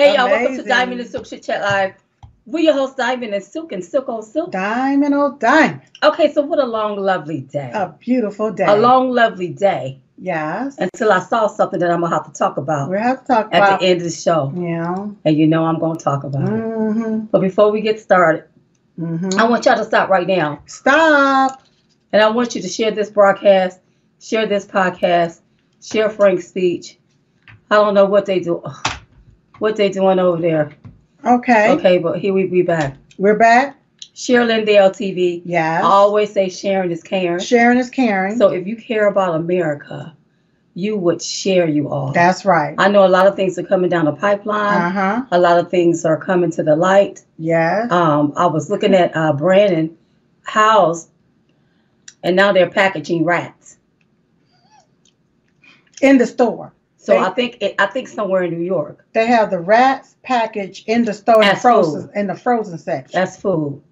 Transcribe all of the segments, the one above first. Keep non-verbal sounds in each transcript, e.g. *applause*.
Hey, y'all, welcome to Diamond and Silk Chit Chat Live. We're your host, Diamond and Silk and Silk on Silk. Diamond oh diamond. Okay, so what a long, lovely day. A beautiful day. A long, lovely day Yes. until I saw something that I'm going to have to talk about We have to talk about. at about the end of the show. Yeah. And you know I'm going to talk about it. Mm-hmm. But before we get started, Mm-hmm. I want y'all to stop right now. Stop. And I want you to share this broadcast, share this podcast, share FrankSpeech. I don't know what they do, what they doing over there. Okay. Okay, but here we be back. We're back. Share Lindell TV. Yes. I always say sharing is caring. Sharing is caring. So if you care about America, you would share you all. That's right. I know a lot of things are coming down the pipeline. Uh-huh. A lot of things are coming to the light. Yes. Um, I was looking at uh, Brannon Howse, and now they're packaging rats. In the store. So They- I think it, I think somewhere in New York, They have the rats package in the store in the frozen food. in the frozen section. that's food.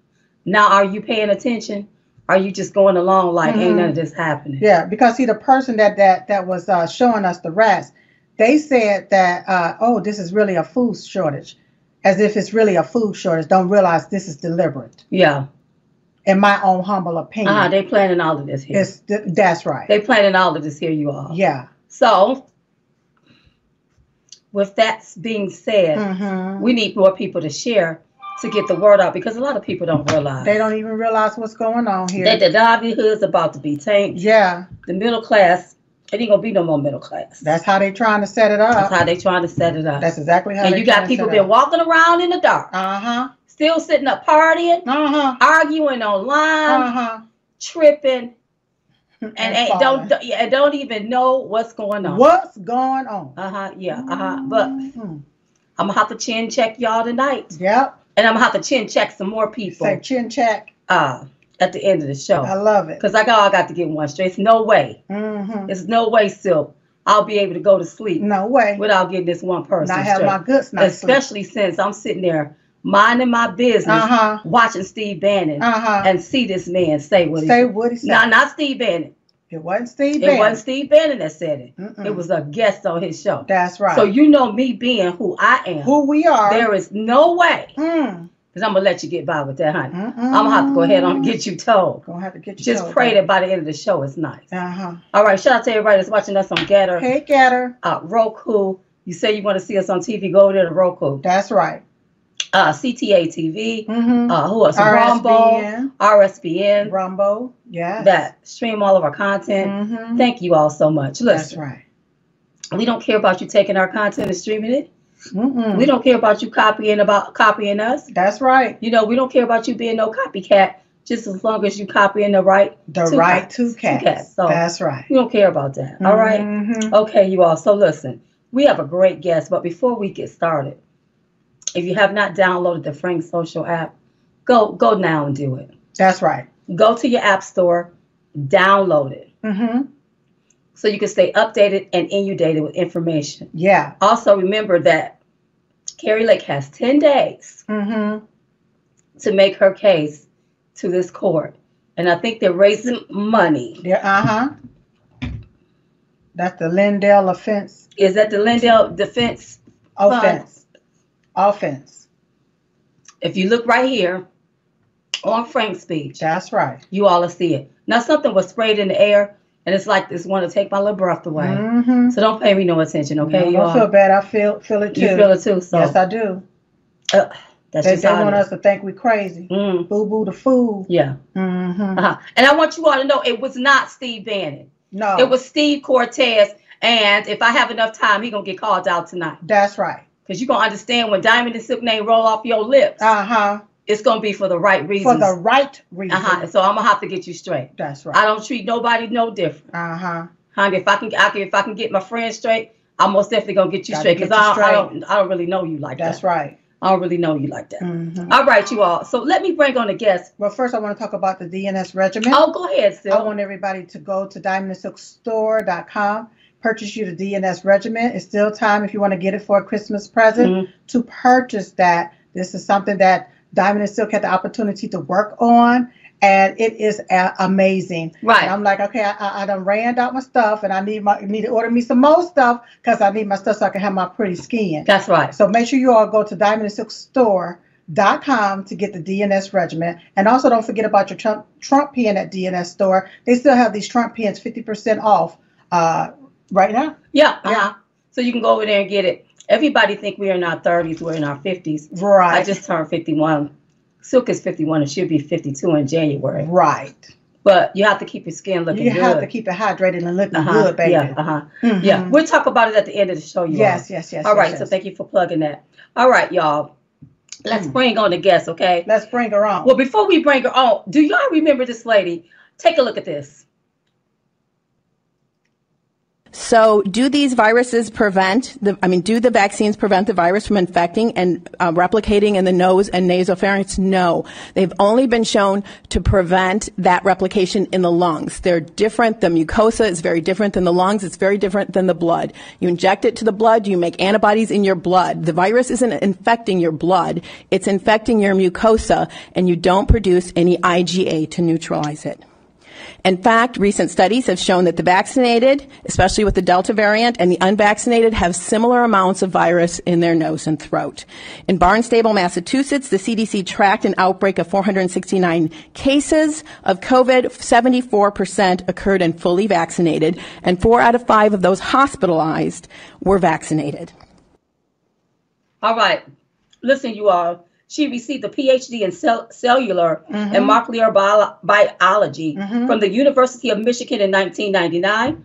Now, are you paying attention? Are you just going along like ain't Mhm. none of this happening? Yeah, because see the person that that that was uh, showing us the rats, they said that uh, oh this is really a food shortage, as if it's really a food shortage. Don't realize this is deliberate. Yeah. In my own humble opinion, Uh-huh, they planning all of this here. it's th- that's right. They planning all of this here, you all. yeah. So, with that being said, hmm we need more people to share to get the word out because a lot of people don't realize They don't even realize what's going on here. that the livelihood's about to be tanked. yeah, The middle class, it ain't gonna be no more middle class. that's how they trying to set it up. That's how they trying to set it up. That's exactly how. and you got people been it walking around in the dark, Uh huh. still sitting up partying, Uh huh. arguing online, Uh huh. tripping, and, and don't, don't yeah, don't even know what's going on. What's going on? Uh huh. Yeah. Uh huh. But Mhm. I'm gonna have to chin check y'all tonight, Yep. and I'm gonna have to chin check some more people. Say chin check. uh, at the end of the show. I love it. Because I got, I got to get one straight. It's no way. hmm It's no way, Silk. I'll be able to go to sleep No way. without getting this one person Not have straight. my goods not sleep. Especially since I'm sitting there minding my business, Uh huh. watching Steve Bannon, Uh huh. and see this man say what Say he what he said. Not, not Steve Bannon. it wasn't Steve It Bannon. wasn't Steve Bannon that said it. Mm-mm. It was a guest on his show. That's right. So you know me being who I am. who we are. There is no way, Mm. because I'm going to let you get by with that, honey. Mm-mm. I'm going to have to go ahead and get you told. Gonna have to get you. Just pray that by the end of the show it's nice. Uh huh. All right, shout out to everybody that's watching us on Gettr, Hey, Gator. uh, Roku. You say you want to see us on TV, go over there to Roku. That's right. Uh, CTA TV. Mm-hmm. Uh, who else? Rumble, RSBN. RSBN. Rumbo. Yes. That stream all of our content. Mm-hmm. Thank you all so much. Listen, That's right. we don't care about you taking our content and streaming it. Mm-mm. We don't care about you copying about copying us. That's right. You know, we don't care about you being no copycat. Just as long as you copying the right, The Two right cats. two Two cats. cats, so- That's right. we don't care about that. All right. Mhm. Okay, you all. So listen, we have a great guest, but before we get started, if you have not downloaded the Frank Social app, go go now and do it. That's right. Go to your app store, download it, Mm-hmm. so you can stay updated and inundated with information. Yeah. Also, remember that Kari Lake has ten days Mm-hmm. to make her case to this court, and I think they're raising money. Yeah. Uh-huh. That's the Lindell offense. Is that the Lindell defense? Offense. Offense. If you look right here on FrankSpeech. That's right. you all will see it. Now something was sprayed in the air, and it's like this want to take my little breath away. Mm-hmm. So don't pay me no attention, okay? I you don't all, feel bad. I feel feel it too. you feel it too. So yes, I do. uh, that's They, just they want us to think we crazy. Mm, Boo boo the fool. yeah. Mm-hmm. Uh-huh. And I want you all to know it was not Steve Bannon. No. It was Steve Cortes. And if I have enough time, he gonna get called out tonight. That's right. Cause you're gonna understand when Diamond and Silk name roll off your lips, Uh-huh. it's gonna be for the right reason. For the right reason. uh-huh. So I'm gonna have to get you straight. That's right. I don't treat nobody no different. Uh-huh. Honey, if I can, I can, if I can get my friends straight, I'm most definitely gonna get you Gotta straight because I, I don't, I don't really know you like That's that. That's right. I don't really know you like that. Mm-hmm. All right, you all. So let me bring on a guest. Well, first I want to talk about the DNS regimen. Oh, go ahead, I want everybody to go to diamondandsilkstore.com, purchase you the DNS regimen. It's still time if you want to get it for a Christmas present Mhm. to purchase that. This is something that Diamond and Silk had the opportunity to work on, and it is a- amazing. Right. And I'm like, okay, I, I, I done ran out my stuff, and I need my need to order me some more stuff because I need my stuff so I can have my pretty skin. That's right. So make sure you all go to diamondandsilkstore.com to get the DNS regimen. And also don't forget about your Trump, Trump pen at DNS store. They still have these Trump pens 50% off uh, right now. Yeah. Yeah. Uh-huh. So you can go over there and get it. Everybody think we're in our 30s, we're in our 50s. Right. I just turned 51. Silk is 51 and she'll be 52 in January. right. But you have to keep your skin looking You good. have to keep it hydrated and looking uh-huh. good, baby. Yeah, uh-huh. Mhm. Yeah. We'll talk about it at the end of the show, you Yes, all. yes, yes. All yes, right, yes. so thank you for plugging that. All right, y'all. Let's Mm. bring on the guest, okay? Let's bring her on. Well, before we bring her on, do y'all remember this lady? Take a look at this. So, do these viruses prevent the? I mean, do the vaccines prevent the virus from infecting and uh, replicating in the nose and nasopharynx? No, they've only been shown to prevent that replication in the lungs. They're different. The mucosa is very different than the lungs. It's very different than the blood. You inject it to the blood. You make antibodies in your blood. The virus isn't infecting your blood. It's infecting your mucosa, and you don't produce any IgA to neutralize it. In fact, recent studies have shown that the vaccinated, especially with the Delta variant, and the unvaccinated have similar amounts of virus in their nose and throat. In Barnstable, Massachusetts, the CDC tracked an outbreak of 469 cases of COVID. 74% occurred in fully vaccinated, and four out of five of those hospitalized were vaccinated. All right. Listen, you all. She received a PhD in cell- cellular and mm-hmm. molecular bio- biology mm-hmm. from the University of Michigan in 1999.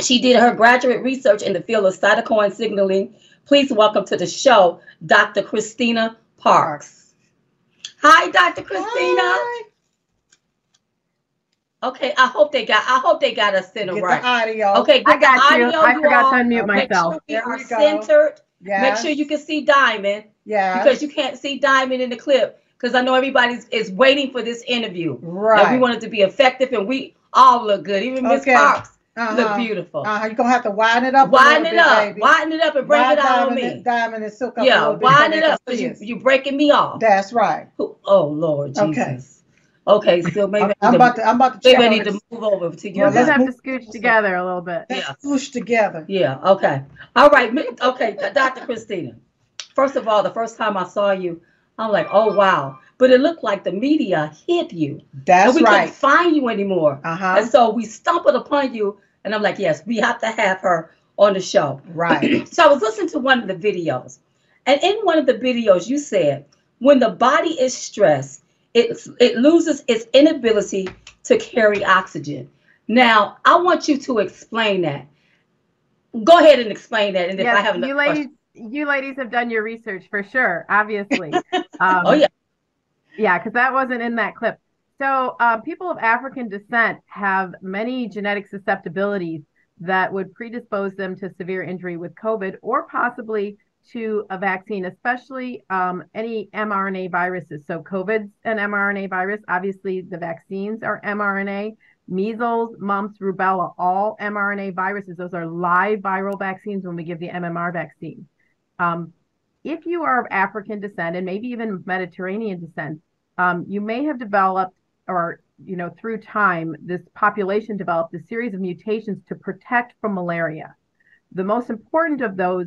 She did her graduate research in the field of cytokine signaling. Please welcome to the show, Dr. Christina Parks. Hi, Dr. Christina. Hi. Okay, I hope they got. I hope they got us centered Get right. the audio. Okay, I got the you. audio, I forgot all. to unmute Make myself. sure we There are we go. centered. Yes. Make sure you can see Diamond Yes. because you can't see Diamond in the clip because I know everybody's is waiting for this interview. Right. And we want it to be effective and we all look good. Even Miss Okay. Parks Uh-huh. look beautiful. Uh-huh. You're gonna have to widen it up. a widen it bit, up. baby. Widen it up and bring Widen it out on diamond, me. and- Diamond and silk up a Yeah, little bit. widen it up can because see you us. you breaking me off. That's right. Oh Lord Jesus. Okay. Okay, so maybe I I'm need about to, to. I'm about to check maybe I need to move over to You'll your just have to scooch together a little bit. Let's Yeah. swoosh together. Yeah, okay. All right. Okay, Dr. Christina. First of all, the first time I saw you, I'm like, oh wow. But it looked like the media hid you. That's and we right. couldn't find you anymore. Uh-huh. And so we stumbled upon you, and I'm like, yes, we have to have her on the show. Right. *clears throat* So I was listening to one of the videos, and in one of the videos, you said when the body is stressed, it it loses its inability to carry oxygen. Now, I want you to explain that. Go ahead and explain that, and if I Yes, have you another ladies, question. You ladies have done your research for sure. Obviously. *laughs* Um, Oh yeah, Yeah, because that wasn't in that clip. So, uh, people of African descent have many genetic susceptibilities that would predispose them to severe injury with COVID or possibly to a vaccine, especially um, any mRNA viruses. So, COVID's an mRNA virus. Obviously, the vaccines are mRNA. Measles, mumps, rubella, all mRNA viruses. Those are live viral vaccines when we give the MMR vaccine. Um, if you are of African descent and maybe even Mediterranean descent, um, you may have developed, or you know, through time, this population developed a series of mutations to protect from malaria. The most important of those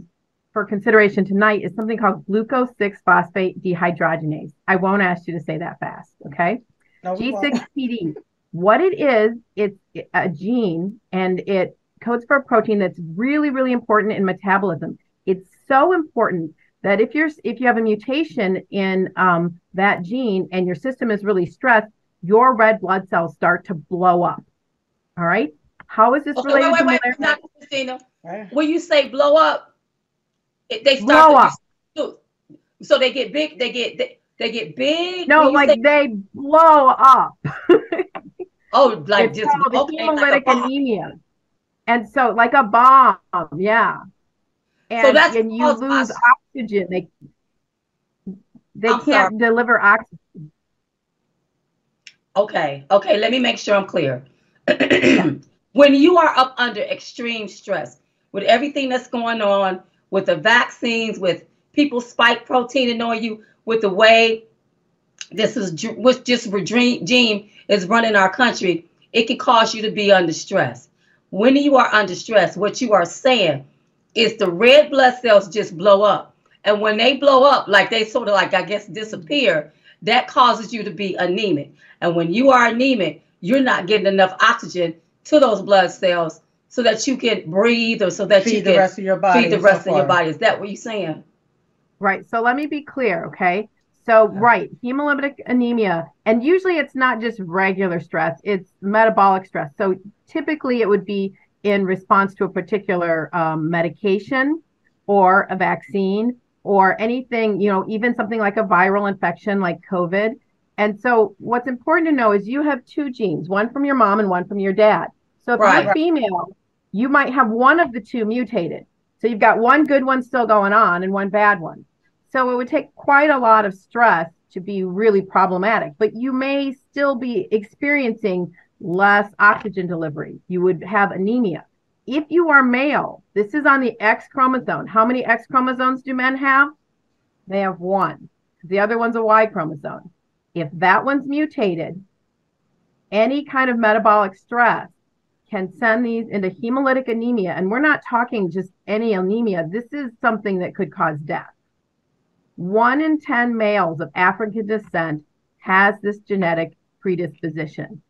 for consideration tonight is something called glucose 6 phosphate dehydrogenase. I won't ask you to say that fast, okay? No. G6PD. What it is, it's a gene and it codes for a protein that's really, really important in metabolism. It's so important that if you're if you have a mutation in um, that gene and your system is really stressed, your red blood cells start to blow up. All right. How is this Okay, related wait, to wait, wait, malaria? Dr. Christina. Right. When you say blow up, it, they Blow start up. so they get big. They get they, they get big. No, like say- they blow up. *laughs* oh, like it's just called okay, like hemolytic bomb. anemia. And so, like a bomb, yeah. And, So that's and you lose oxygen. They they I'm can't deliver oxygen. Okay, okay, let me make sure I'm clear. *clears throat* when you are up under extreme stress, with everything that's going on, with the vaccines, with people spike protein on you, with the way this is which just regime is running our country, it can cause you to be under stress. When you are under stress, what you are saying is the red blood cells just blow up. And when they blow up, like they sort of like, I guess, disappear, that causes you to be anemic. And when you are anemic, you're not getting enough oxygen to those blood cells so that you can breathe or so that feed you the can rest of your body. feed the rest so of your body. Is that what you're saying? Right. So let me be clear, okay? So, right, hemolytic anemia, and usually it's not just regular stress, it's metabolic stress. So, typically it would be in response to a particular um, medication or a vaccine or anything, you know, even something like a viral infection like COVID. And so, what's important to know is you have two genes, one from your mom and one from your dad. So, if right. you're female, you might have one of the two mutated. So, you've got one good one still going on and one bad one. So it would take quite a lot of stress to be really problematic, but you may still be experiencing less oxygen delivery. You would have anemia. If you are male, this is on the X chromosome. How many X chromosomes do men have? They have one. The other one's a Y chromosome. If that one's mutated, any kind of metabolic stress can send these into hemolytic anemia. And we're not talking just any anemia. This is something that could cause death one in 10 males of African descent has this genetic predisposition.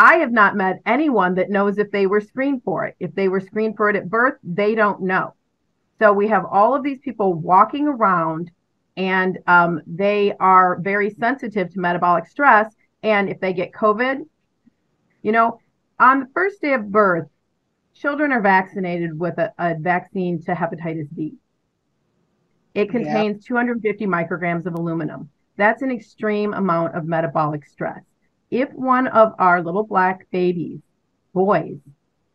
I have not met anyone that knows if they were screened for it. If they were screened for it at birth, they don't know. So we have all of these people walking around and um, they are very sensitive to metabolic stress. And if they get COVID, you know, on the first day of birth, children are vaccinated with a, a vaccine to hepatitis B. It contains 250 micrograms of aluminum. That's an extreme amount of metabolic stress. If one of our little black babies, boys,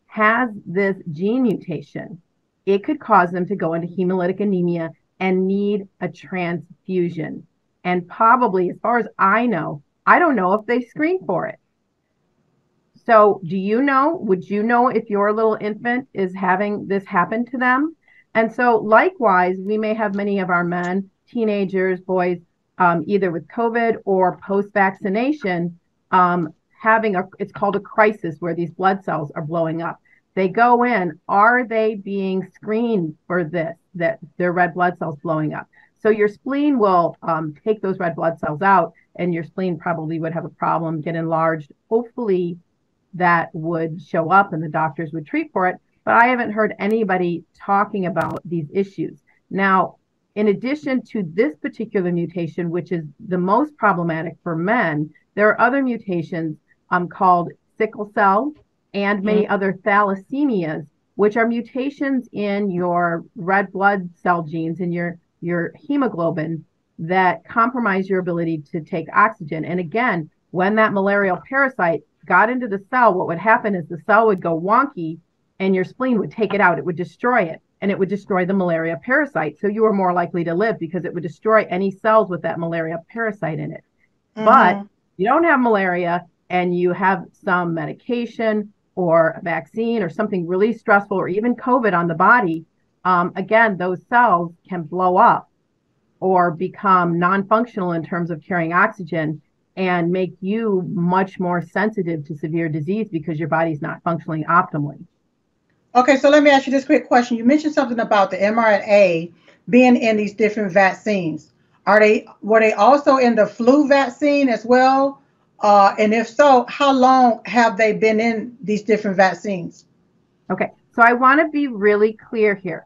has this gene mutation, it could cause them to go into hemolytic anemia and need a transfusion. And probably, as far as I know, I don't know if they screen for it. So, do you know? Would you know if your little infant is having this happen to them? And so, likewise, we may have many of our men, teenagers, boys, um, either with COVID or post vaccination, um, having a, it's called a crisis where these blood cells are blowing up. They go in, are they being screened for this, that their red blood cells blowing up? So your spleen will um, take those red blood cells out, and your spleen probably would have a problem, get enlarged. Hopefully, that would show up and the doctors would treat for it but I haven't heard anybody talking about these issues. Now, in addition to this particular mutation, which is the most problematic for men, there are other mutations um, called sickle cell and many mm-hmm. other thalassemias, which are mutations in your red blood cell genes and your your hemoglobin that compromise your ability to take oxygen. And again, when that malarial parasite got into the cell, what would happen is the cell would go wonky and your spleen would take it out. It would destroy it and it would destroy the malaria parasite. So you were more likely to live because it would destroy any cells with that malaria parasite in it. Mm-hmm. But you don't have malaria and you have some medication or a vaccine or something really stressful or even COVID on the body, um, again, those cells can blow up or become non functional in terms of carrying oxygen and make you much more sensitive to severe disease because your body's not functioning optimally. Okay, so let me ask you this quick question. You mentioned something about the mRNA being in these different vaccines. Are they were they also in the flu vaccine as well? Uh, and if so, how long have they been in these different vaccines? Okay, so I want to be really clear here.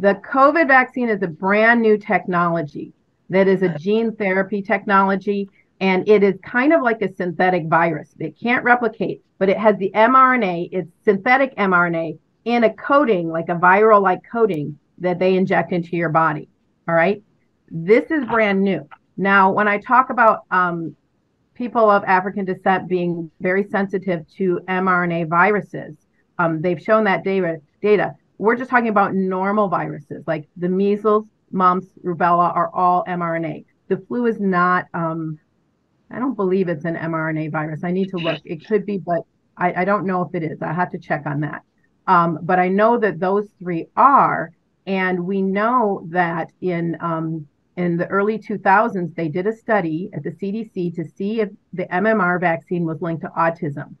The COVID vaccine is a brand new technology that is a gene therapy technology, and it is kind of like a synthetic virus. It can't replicate, but it has the mRNA, it's synthetic mRNA in a coating, like a viral like coating that they inject into your body. All right. This is brand new. Now, when I talk about um, people of African descent being very sensitive to mRNA viruses, um, they've shown that data. Data. We're just talking about normal viruses like the measles, mumps, rubella are all mRNA. The flu is not. Um, I don't believe it's an mRNA virus. I need to look. It could be, but I, I don't know if it is. I have to check on that. Um, but I know that those three are, and we know that in um, in the early 2000s, they did a study at the CDC to see if the MMR vaccine was linked to autism.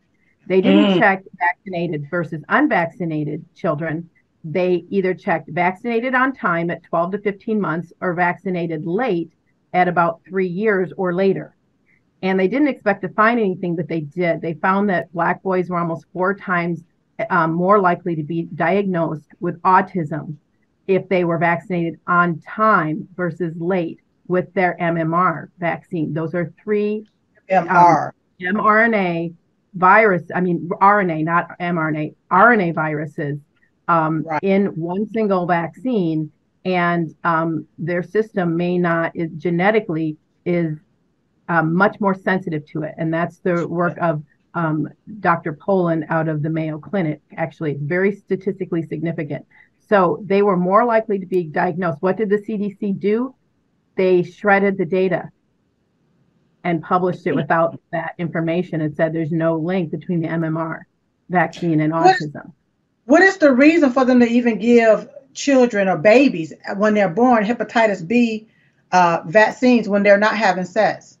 They didn't mm. check vaccinated versus unvaccinated children. They either checked vaccinated on time at 12 to 15 months or vaccinated late at about three years or later. And they didn't expect to find anything, but they did. They found that Black boys were almost four times um, more likely to be diagnosed with autism if they were vaccinated on time versus late with their MMR vaccine. Those are three MR. Um, mRNA virus, I mean, RNA, not mRNA, RNA viruses um, right. in one single vaccine. And um, their system may not, is, genetically, is um, much more sensitive to it. And that's the work of um, Dr. Poland out of the Mayo Clinic. Actually, very statistically significant. So they were more likely to be diagnosed. What did the CDC do? They shredded the data and published it without that information and said there's no link between the MMR vaccine and autism. What is the reason for them to even give children or babies when they're born hepatitis B uh, vaccines when they're not having sex?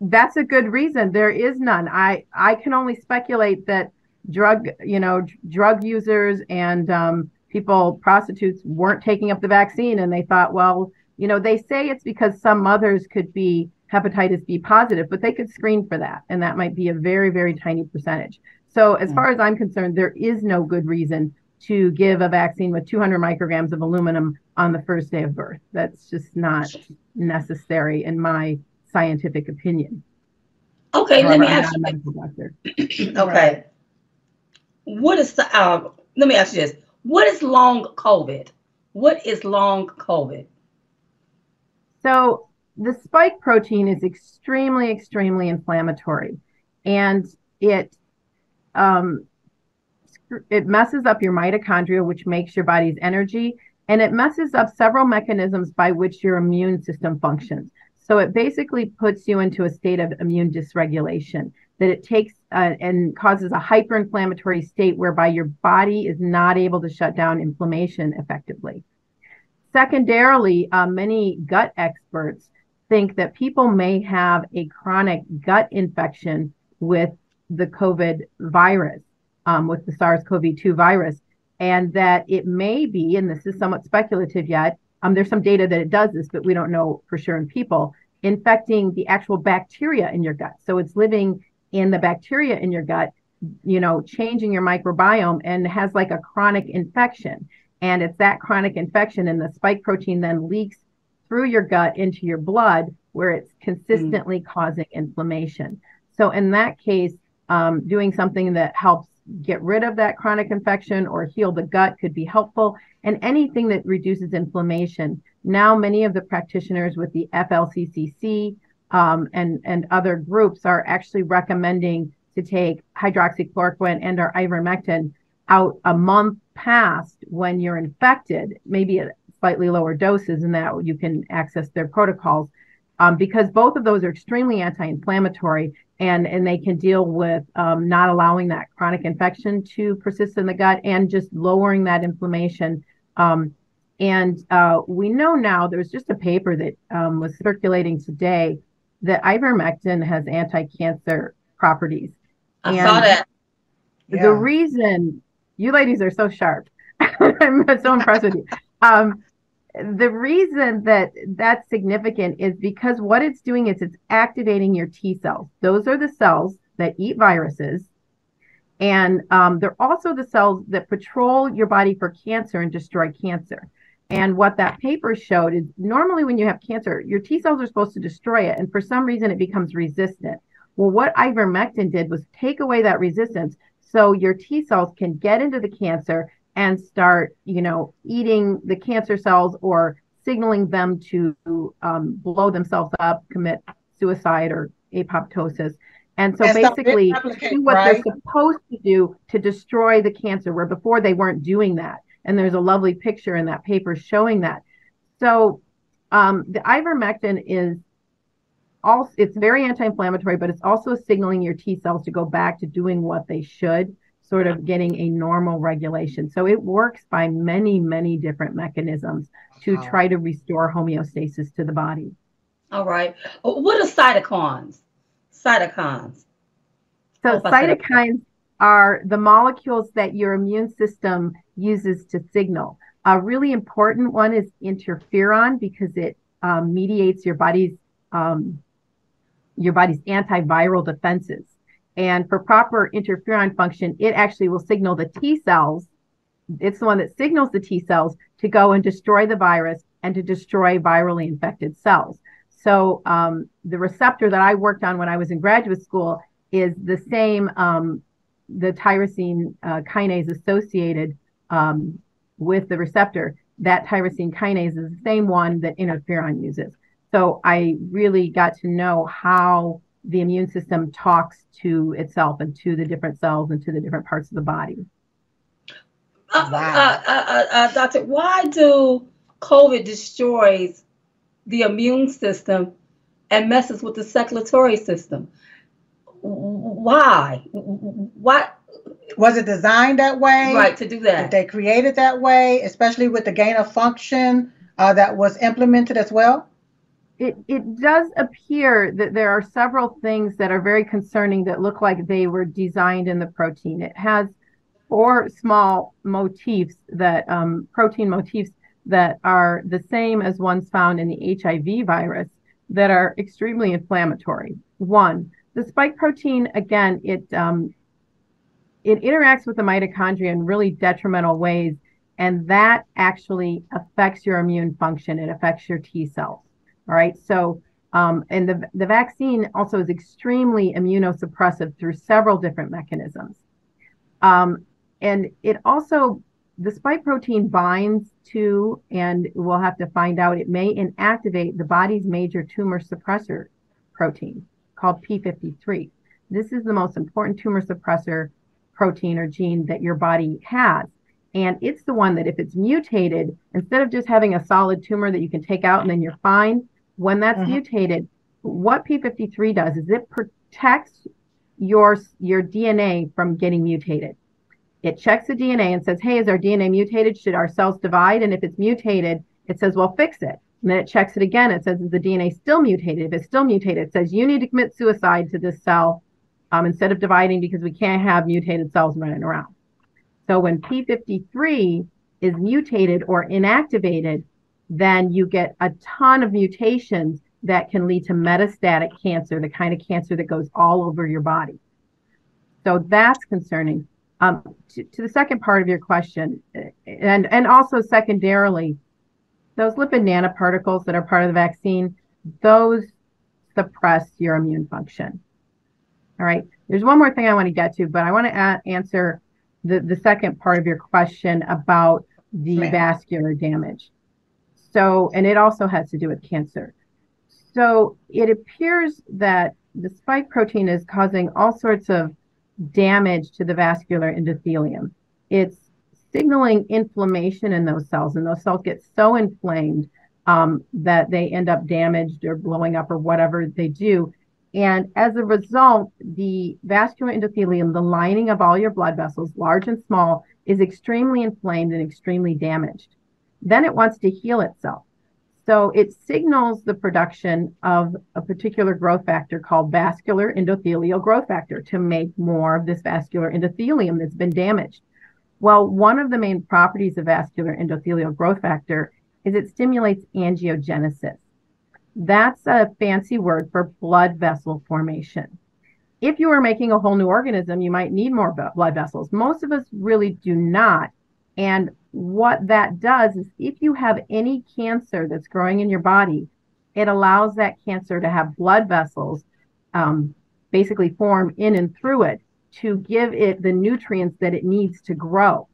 That's a good reason. There is none. I I can only speculate that drug you know drug users and um, people prostitutes weren't taking up the vaccine and they thought well you know they say it's because some mothers could be hepatitis B positive, but they could screen for that, and that might be a very, very tiny percentage. So, as far as I'm concerned, there is no good reason to give a vaccine with 200 micrograms of aluminum on the first day of birth. That's just not necessary, in my scientific opinion. Okay, let me ask you. *clears throat* okay. What is the, uh, let me ask you this. What is long COVID? What is long COVID? So the spike protein is extremely, extremely inflammatory, and it um, it messes up your mitochondria, which makes your body's energy, and it messes up several mechanisms by which your immune system functions. So it basically puts you into a state of immune dysregulation that it takes uh, and causes a hyperinflammatory state whereby your body is not able to shut down inflammation effectively. Secondarily, uh, many gut experts think that people may have a chronic gut infection with the COVID virus, um, with the SARS CoV 2 virus, and that it may be, and this is somewhat speculative yet, um, there's some data that it does this, but we don't know for sure in people, infecting the actual bacteria in your gut. So it's living in the bacteria in your gut, you know, changing your microbiome and has like a chronic infection. And it's that chronic infection, and the spike protein then leaks through your gut into your blood where it's consistently mm. causing inflammation. So, in that case, um, doing something that helps get rid of that chronic infection or heal the gut could be helpful. And anything that reduces inflammation. Now, many of the practitioners with the FLCCC um, and, and other groups are actually recommending to take hydroxychloroquine and or ivermectin out a month past when you're infected, maybe at slightly lower doses, and that you can access their protocols. Um, because both of those are extremely anti-inflammatory and, and they can deal with um, not allowing that chronic infection to persist in the gut and just lowering that inflammation. Um, and uh, we know now there's just a paper that um, was circulating today that ivermectin has anti-cancer properties. I and saw that. Yeah. The reason you ladies are so sharp, *laughs* I'm so impressed with you. Um, the reason that that's significant is because what it's doing is it's activating your T cells. Those are the cells that eat viruses. And um, they're also the cells that patrol your body for cancer and destroy cancer. And what that paper showed is normally when you have cancer, your T cells are supposed to destroy it. And for some reason, it becomes resistant. Well, what ivermectin did was take away that resistance so your T cells can get into the cancer and start, you know, eating the cancer cells or signaling them to um, blow themselves up, commit suicide or apoptosis. And so and basically do what right? they're supposed to do to destroy the cancer, where before they weren't doing that. And there's a lovely picture in that paper showing that. So um, the ivermectin is also it's very anti-inflammatory, but it's also signaling your T cells to go back to doing what they should sort of getting a normal regulation. So it works by many, many different mechanisms to wow. try to restore homeostasis to the body. All right. What are cytokines? Cytokines. So cytokines are the molecules that your immune system uses to signal. A really important one is interferon because it um, mediates your body's um, your body's antiviral defenses. And for proper interferon function, it actually will signal the T cells. It's the one that signals the T cells to go and destroy the virus and to destroy virally infected cells. So um, the receptor that I worked on when I was in graduate school is the same, um, the tyrosine uh, kinase associated um, with the receptor. That tyrosine kinase is the same one that interferon uses. So I really got to know how the immune system talks to itself and to the different cells and to the different parts of the body. Uh, wow. Uh, uh, uh, doctor, why do COVID destroys the immune system and messes with the circulatory system? Why? What? Was it designed that way? Right, to do that. Did they create it that way, especially with the gain of function uh, that was implemented as well? it, it does appear that there are several things that are very concerning that look like they were designed in the protein. It has four small motifs that um, protein motifs that are the same as ones found in the HIV virus that are extremely inflammatory. One, the spike protein, again, it um, it interacts with the mitochondria in really detrimental ways, and that actually affects your immune function. It affects your T cells. All right. So, um, and the, the vaccine also is extremely immunosuppressive through several different mechanisms. Um, and it also, the spike protein binds to, and we'll have to find out, it may inactivate the body's major tumor suppressor protein called P53. This is the most important tumor suppressor protein or gene that your body has. And it's the one that, if it's mutated, instead of just having a solid tumor that you can take out and then you're fine, when that's mm-hmm. mutated, what P53 does is it protects your your DNA from getting mutated. It checks the DNA and says, "Hey, is our DNA mutated? Should our cells divide?" And if it's mutated, it says, "Well, fix it." And then it checks it again. It says, "Is the DNA still mutated?" If it's still mutated, it says, "You need to commit suicide to this cell um, instead of dividing because we can't have mutated cells running around." So when P53 is mutated or inactivated, then you get a ton of mutations that can lead to metastatic cancer, the kind of cancer that goes all over your body. So that's concerning. Um, to, to, the second part of your question, and and also secondarily, those lipid nanoparticles that are part of the vaccine, those suppress your immune function. All right. There's one more thing I want to get to, but I want to a- answer the, the second part of your question about the vascular damage. So, and it also has to do with cancer. So it appears that the spike protein is causing all sorts of damage to the vascular endothelium. It's signaling inflammation in those cells, and those cells get so inflamed um, that they end up damaged or blowing up or whatever they do. And as a result, the vascular endothelium, the lining of all your blood vessels, large and small, is extremely inflamed and extremely damaged. Then it wants to heal itself. So it signals the production of a particular growth factor called vascular endothelial growth factor to make more of this vascular endothelium that's been damaged. Well, one of the main properties of vascular endothelial growth factor is it stimulates angiogenesis. That's a fancy word for blood vessel formation. If you are making a whole new organism, you might need more blood vessels. Most of us really do not. And what that does is if you have any cancer that's growing in your body, it allows that cancer to have blood vessels um, basically form in and through it to give it the nutrients that it needs to grow.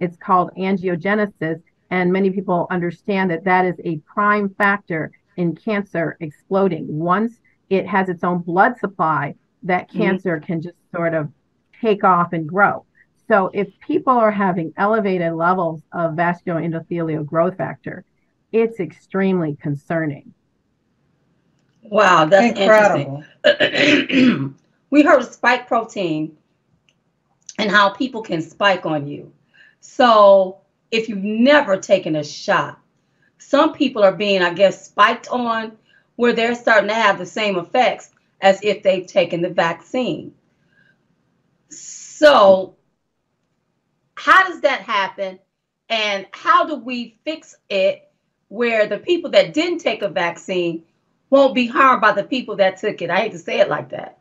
It's called angiogenesis, and many people understand that that is a prime factor in cancer exploding. Once it has its own blood supply, that mm-hmm. cancer mm-hmm. can just sort of take off and grow. So if people are having elevated levels of vascular endothelial growth factor, it's extremely concerning. Wow, that's Incredible. *clears throat* we heard spike protein and how people can spike on you. So if you've never taken a shot, some people are being, I guess, spiked on where they're starting to have the same effects as if they've taken the vaccine. So, how does that happen? And how do we fix it where the people that didn't take a vaccine won't be harmed by the people that took it? I hate to say it like that.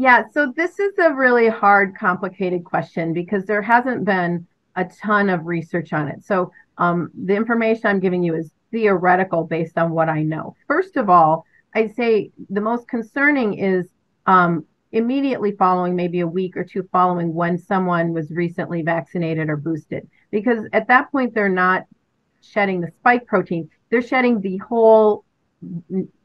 Yeah, so this is a really hard, complicated question because there hasn't been a ton of research on it. So um, the information I'm giving you is theoretical based on what I know. First of all, I'd say the most concerning is um, immediately following, maybe a week or two following when someone was recently vaccinated or boosted, because at that point they're not shedding the spike protein, they're shedding the whole,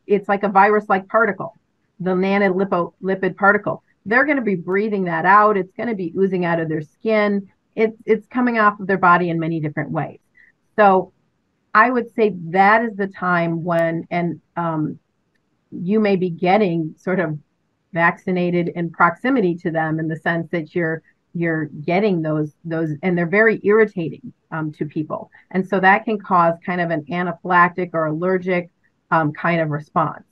it's like a virus like particle, the nanolipid particle. They're going to be breathing that out. It's going to be oozing out of their skin. It's, it's coming off of their body in many different ways. So I would say that is the time when, and um, you may be getting sort of vaccinated in proximity to them in the sense that you're you're getting those those and they're very irritating um, to people and so that can cause kind of an anaphylactic or allergic um, kind of response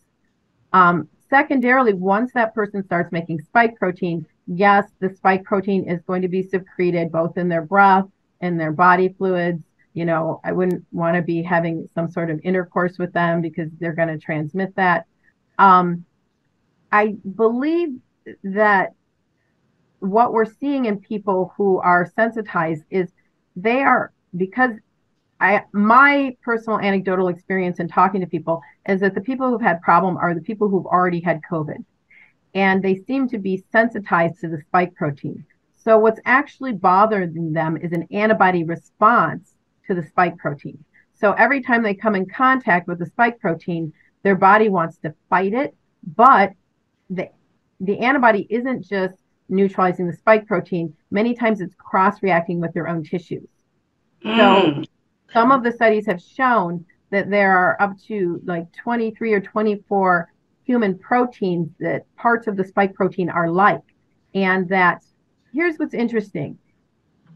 um, secondarily once that person starts making spike protein yes the spike protein is going to be secreted both in their breath and their body fluids. You know i wouldn't want to be having some sort of intercourse with them because they're going to transmit that. Um, I believe that what we're seeing in people who are sensitized is they are because I my personal anecdotal experience in talking to people is that the people who've had problem are the people who've already had COVID. And they seem to be sensitized to the spike protein. So what's actually bothering them is an antibody response to the spike protein. So every time they come in contact with the spike protein, their body wants to fight it, but the the antibody isn't just neutralizing the spike protein. Many times it's cross reacting with their own tissues. Mm. So some of the studies have shown that there are up to like 23 or 24 human proteins that parts of the spike protein are like. And that here's what's interesting.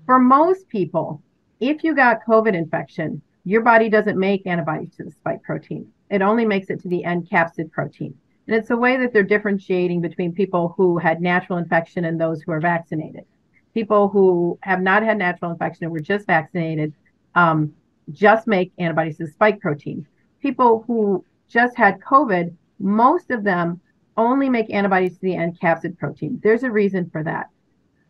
For most people, if you got COVID infection, your body doesn't make antibodies to the spike protein. It only makes it to the N capsid protein. And it's a way that they're differentiating between people who had natural infection and those who are vaccinated. People who have not had natural infection and were just vaccinated um, just make antibodies to the spike protein. People who just had COVID, most of them only make antibodies to the N capsid protein. There's a reason for that.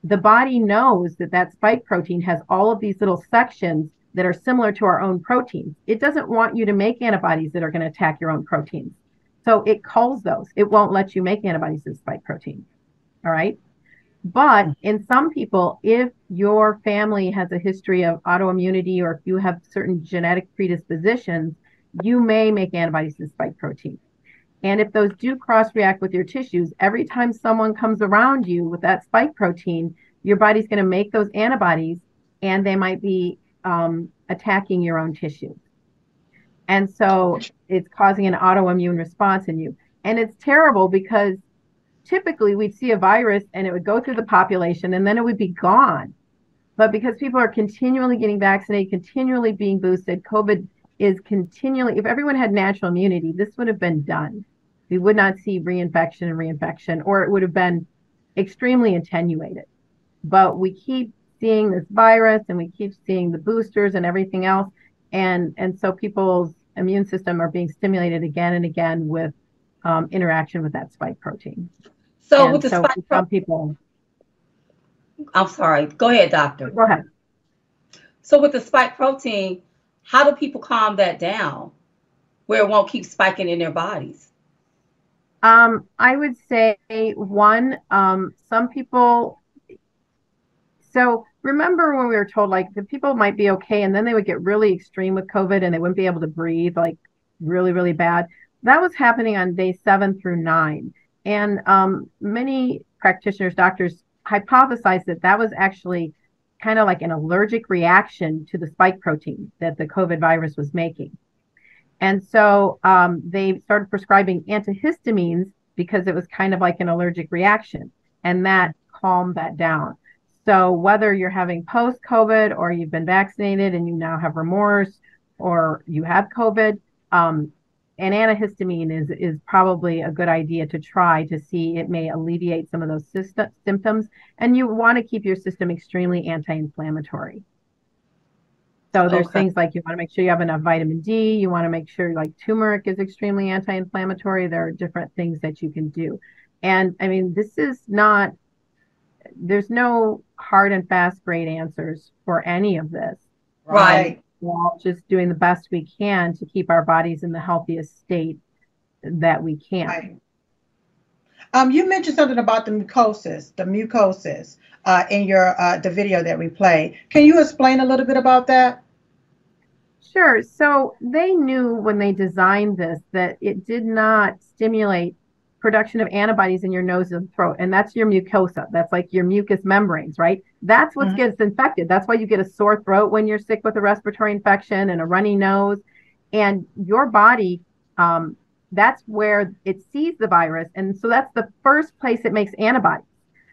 The body knows that that spike protein has all of these little sections that are similar to our own proteins. It doesn't want you to make antibodies that are going to attack your own proteins. So it calls those. It won't let you make antibodies to spike protein. All right. But in some people, if your family has a history of autoimmunity or if you have certain genetic predispositions, you may make antibodies to spike protein. And if those do cross react with your tissues, every time someone comes around you with that spike protein, your body's going to make those antibodies and they might be um, attacking your own tissues. And so it's causing an autoimmune response in you. And it's terrible because typically we'd see a virus and it would go through the population and then it would be gone. But because people are continually getting vaccinated, continually being boosted, COVID is continually, if everyone had natural immunity, this would have been done. We would not see reinfection and reinfection, or it would have been extremely attenuated. But we keep seeing this virus and we keep seeing the boosters and everything else and and so people's immune system are being stimulated again and again with um, interaction with that spike protein so and with the so spike some people i'm sorry go ahead doctor go ahead so with the spike protein how do people calm that down where it won't keep spiking in their bodies um, i would say one um, some people so remember when we were told like the people might be okay and then they would get really extreme with COVID and they wouldn't be able to breathe like really, really bad. That was happening on day seven through nine. And um, many practitioners, doctors hypothesized that that was actually kind of like an allergic reaction to the spike protein that the COVID virus was making. And so um, they started prescribing antihistamines because it was kind of like an allergic reaction, and that calmed that down. So whether you're having post COVID or you've been vaccinated and you now have remorse or you have COVID, um, an antihistamine is is probably a good idea to try to see it may alleviate some of those system, symptoms. And you want to keep your system extremely anti-inflammatory. So there's okay. things like you want to make sure you have enough vitamin D. You want to make sure like turmeric is extremely anti-inflammatory. There are different things that you can do. And I mean, this is not. There's no hard and fast great answers for any of this. Right. Um, We're all just doing the best we can to keep our bodies in the healthiest state that we can. Right. Um, you mentioned something about the mucosis, the mucosis uh, in your uh, the video that we played. Can you explain a little bit about that? Sure. So they knew when they designed this that it did not stimulate production of antibodies in your nose and throat, and that's your mucosa. That's like your mucous membranes, right? That's what mm-hmm. gets infected. That's why you get a sore throat when you're sick with a respiratory infection and a runny nose. And your body, um, that's where it sees the virus. And so that's the first place it makes antibodies.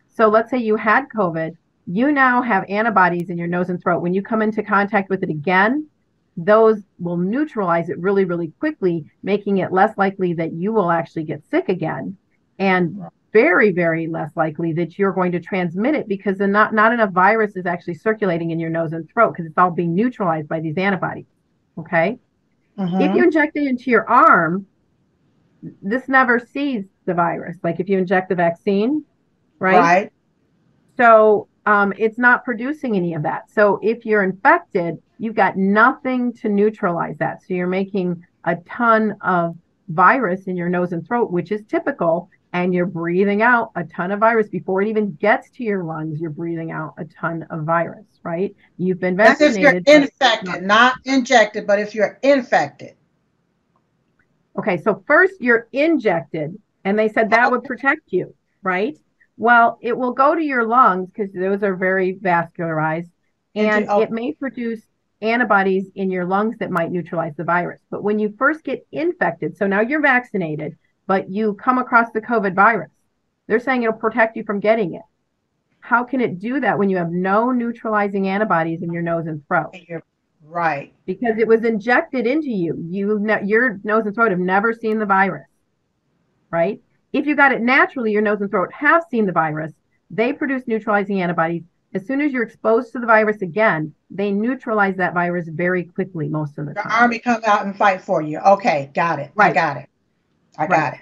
So let's say you had COVID, you now have antibodies in your nose and throat. When you come into contact with it again, those will neutralize it really, really quickly, making it less likely that you will actually get sick again. And very, very less likely that you're going to transmit it because not, not enough virus is actually circulating in your nose and throat because it's all being neutralized by these antibodies. Okay. Mm-hmm. If you inject it into your arm, this never sees the virus. Like if you inject the vaccine, right? Right. So um, it's not producing any of that. So if you're infected, you've got nothing to neutralize that. So you're making a ton of virus in your nose and throat, which is typical, and you're breathing out a ton of virus before it even gets to your lungs. You're breathing out a ton of virus, right? You've been vaccinated. That's if you're infected, not injected, but if you're infected. Okay, so first you're injected, and they said that would protect you, right? Well, it will go to your lungs because those are very vascularized, and it may produce antibodies in your lungs that might neutralize the virus. But when you first get infected, so now you're vaccinated, but you come across the COVID virus, they're saying it'll protect you from getting it. How can it do that when you have no neutralizing antibodies in your nose and throat? Right. Because it was injected into you. You ne- your nose and throat have never seen the virus. Right? If you got it naturally, your nose and throat have seen the virus. They produce neutralizing antibodies. As soon as you're exposed to the virus again, they neutralize that virus very quickly most of the time. The army comes out and fight for you. Okay, got it. Right. I got it. I got it.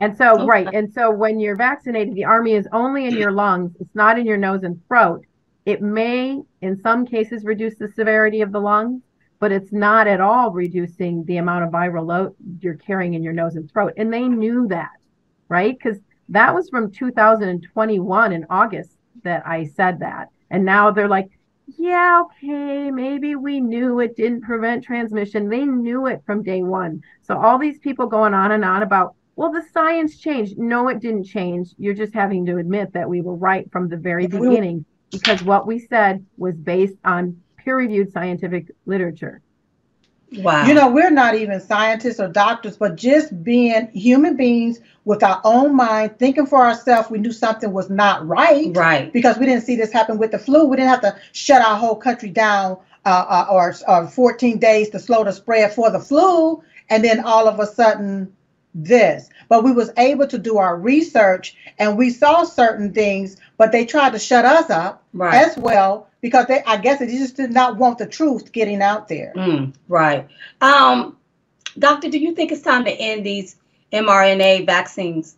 And so, okay. right. And so when you're vaccinated, the army is only in your lungs. It's not in your nose and throat. It may, in some cases, reduce the severity of the lungs, but it's not at all reducing the amount of viral load you're carrying in your nose and throat. And they knew that right? Because that was from 2021 in August that I said that. And now they're like, yeah, okay, maybe we knew it didn't prevent transmission. They knew it from day one. So all these people going on and on about, well, the science changed. No, it didn't change. You're just having to admit that we were right from the very beginning because what we said was based on peer reviewed scientific literature. Wow. You know, we're not even scientists or doctors, but just being human beings with our own mind, thinking for ourselves, we knew something was not right. Right. Because we didn't see this happen with the flu. We didn't have to shut our whole country down uh, uh, or, or 14 days to slow the spread for the flu. And then all of a sudden, this but we was able to do our research and we saw certain things but they tried to shut us up right. as well because they i guess they just did not want the truth getting out there mm, right um doctor do you think it's time to end these mrna vaccines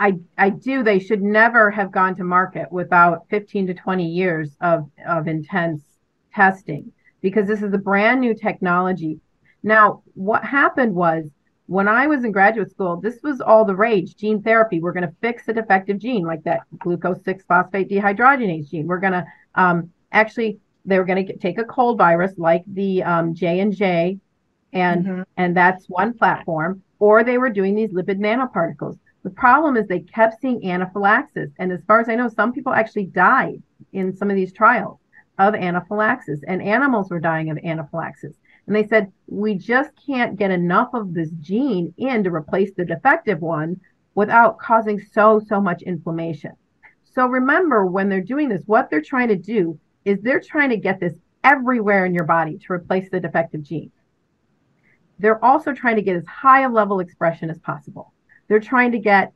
I, I do. They should never have gone to market without 15 to 20 years of, of intense testing because this is a brand new technology. Now, what happened was when I was in graduate school, this was all the rage gene therapy. We're going to fix a defective gene like that glucose 6 phosphate dehydrogenase gene. We're going to um, actually, they were going to take a cold virus like the um, J and J, and mm-hmm. and that's one platform. Or they were doing these lipid nanoparticles. The problem is they kept seeing anaphylaxis, and as far as I know, some people actually died in some of these trials of anaphylaxis, and animals were dying of anaphylaxis. And they said, we just can't get enough of this gene in to replace the defective one without causing so, so much inflammation. So remember, when they're doing this, what they're trying to do is they're trying to get this everywhere in your body to replace the defective gene. They're also trying to get as high a level expression as possible. They're trying to get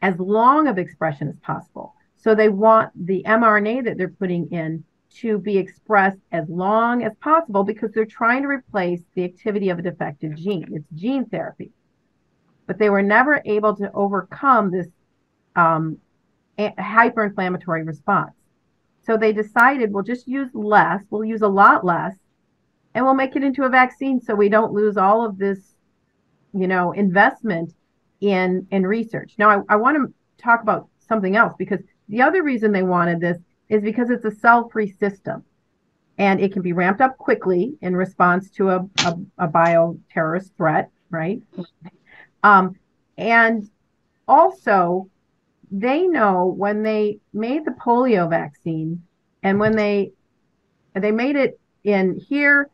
as long of expression as possible. So they want the mRNA that they're putting in to be expressed as long as possible because they're trying to replace the activity of a defective gene. It's gene therapy. But they were never able to overcome this um, hyperinflammatory response. So they decided we'll just use less, we'll use a lot less, and we'll make it into a vaccine so we don't lose all of this, you know, investment in in research. Now I, I want to talk about something else because the other reason they wanted this is because it's a cell-free system and it can be ramped up quickly in response to a, a, a bioterrorist threat, right? Um, and also they know when they made the polio vaccine and when they they made it in here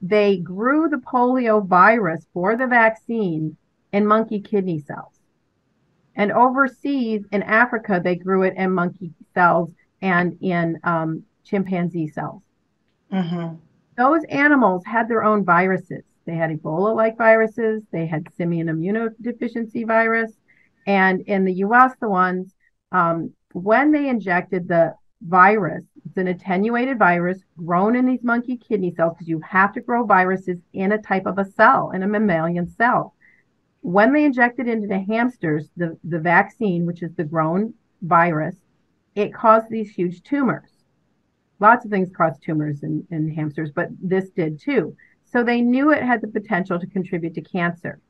they grew the polio virus for the vaccine in monkey kidney cells and overseas in africa they grew it in monkey cells and in um, chimpanzee cells mm-hmm. those animals had their own viruses they had ebola like viruses they had simian immunodeficiency virus and in the US, the ones, um, when they injected the virus, it's an attenuated virus grown in these monkey kidney cells because you have to grow viruses in a type of a cell, in a mammalian cell. When they injected into the hamsters the, the vaccine, which is the grown virus, it caused these huge tumors. Lots of things cause tumors in, in hamsters, but this did too. So they knew it had the potential to contribute to cancer.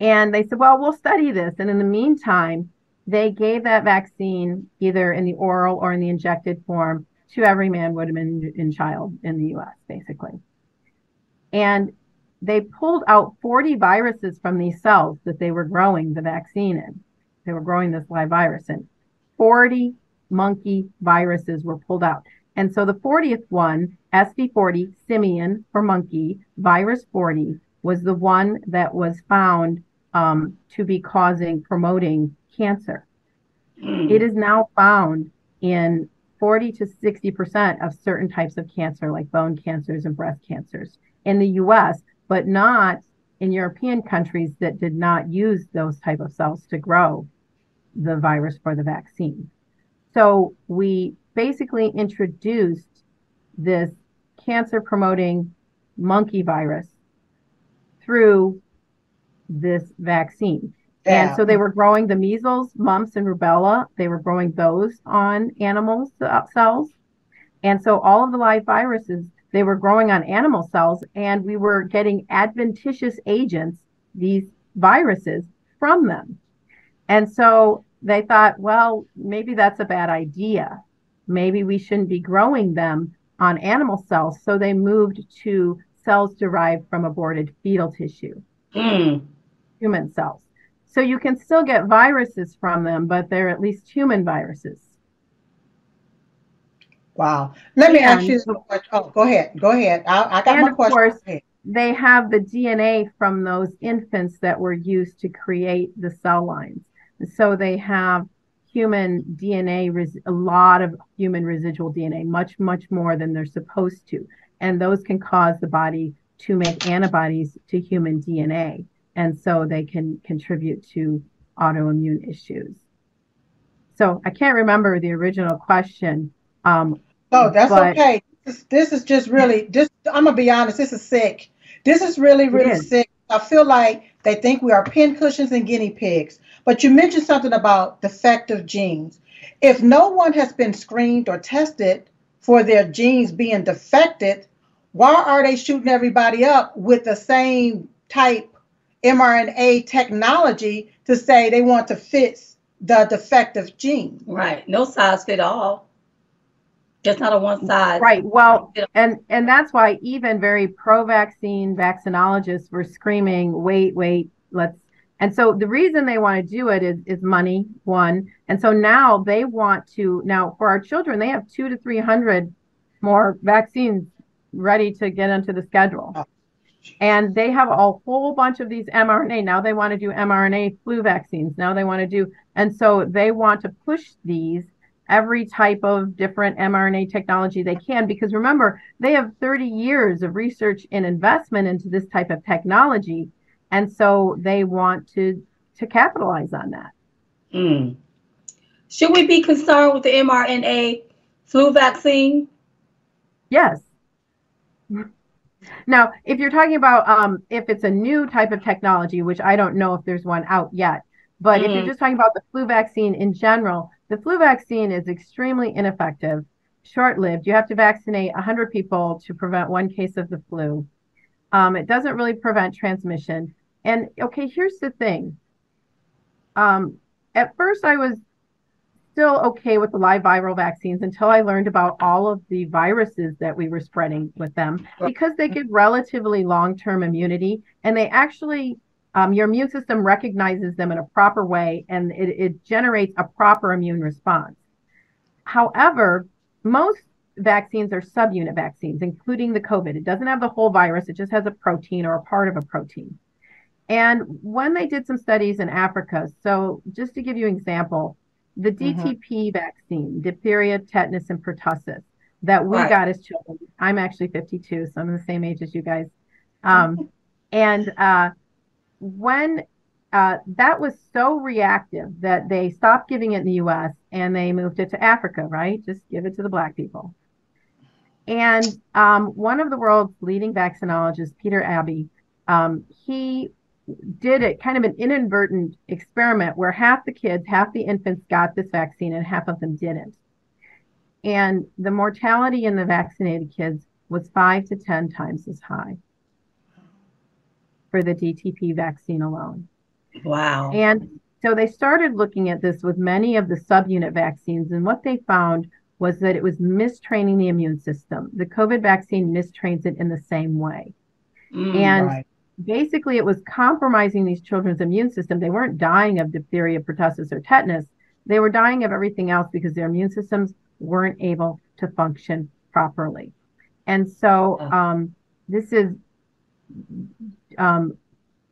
And they said, well, we'll study this. And in the meantime, they gave that vaccine either in the oral or in the injected form to every man, woman, and child in the US, basically. And they pulled out 40 viruses from these cells that they were growing the vaccine in. They were growing this live virus in. 40 monkey viruses were pulled out. And so the 40th one, SV40, simian for monkey, virus 40, was the one that was found um, to be causing, promoting cancer. Mm. It is now found in 40 to 60% of certain types of cancer, like bone cancers and breast cancers in the US, but not in European countries that did not use those type of cells to grow the virus for the vaccine. So we basically introduced this cancer promoting monkey virus through this vaccine. Yeah. And so they were growing the measles, mumps, and rubella. They were growing those on animals uh, cells. And so all of the live viruses, they were growing on animal cells, and we were getting adventitious agents, these viruses, from them. And so they thought, well, maybe that's a bad idea. Maybe we shouldn't be growing them on animal cells. So they moved to cells derived from aborted fetal tissue. Mm human cells. So you can still get viruses from them, but they're at least human viruses. Wow. Let me and, ask you Oh, go ahead. Go ahead. I, I got and my of question. Course, they have the DNA from those infants that were used to create the cell lines. So they have human DNA, res- a lot of human residual DNA, much, much more than they're supposed to. And those can cause the body to make antibodies to human DNA and so they can contribute to autoimmune issues. So I can't remember the original question. Um, oh, that's but, okay. This, this, is just really this. I'm gonna be honest. This is sick. This is really really sick. I feel like they think we are pincushions and guinea pigs. But you mentioned something about defective genes. If no one has been screened or tested for their genes being defected, why are they shooting everybody up with the same type mRNA technology to say they want to fix the defective gene. Right. No size fit all. Just not a one size. Right. Well, and and that's why even very pro-vaccine vaccinologists were screaming, "Wait, wait, let's." And so the reason they want to do it is is money, one. And so now they want to now for our children, they have two to three hundred more vaccines ready to get into the schedule. And they have a whole bunch of these mRNA. Now they want to do mRNA flu vaccines. Now they want to do, and so they want to push these every type of different mRNA technology they can because remember, they have 30 years of research and investment into this type of technology. And so they want to to capitalize on that. Mm. Should we be concerned with the mRNA flu vaccine? Yes. Now, if you're talking about um, if it's a new type of technology, which I don't know if there's one out yet, but mm-hmm. if you're mm-hmm. just talking about the flu vaccine in general, the flu vaccine is extremely ineffective, short lived. You have to vaccinate 100 people to prevent one case of the flu. Um, it doesn't really prevent transmission. And okay, here's the thing. Um, at first, I was still okay with the live viral vaccines until I learned about all of the viruses that we were spreading with them because they give relatively long term immunity and they actually, um, your immune system recognizes them in a proper way and it, it generates a proper immune response. However, most vaccines are subunit vaccines, including the COVID. It doesn't have the whole virus, it just has a protein or a part of a protein. And when they did some studies in Africa, so just to give you an example, the DTP mm-hmm. vaccine, diphtheria, tetanus, and pertussis that we right. got as children. I'm actually 52, so I'm the same age as you guys. Um, and uh, when uh, that was so reactive that they stopped giving it in the US and they moved it to Africa, right? Just give it to the black people. And um, one of the world's leading vaccinologists, Peter Aaby, um, he did it kind of an inadvertent experiment where half the kids, half the infants got this vaccine and half of them didn't. And the mortality in the vaccinated kids was five to 10 times as high for the DTP vaccine alone. Wow. And so they started looking at this with many of the subunit vaccines, and what they found was that it was mistraining the immune system. The COVID vaccine mistrains it in the same way. Mm, and right basically it was compromising these children's immune system. They weren't dying of diphtheria, pertussis, or tetanus. They were dying of everything else because their immune systems weren't able to function properly. And so um, this is um,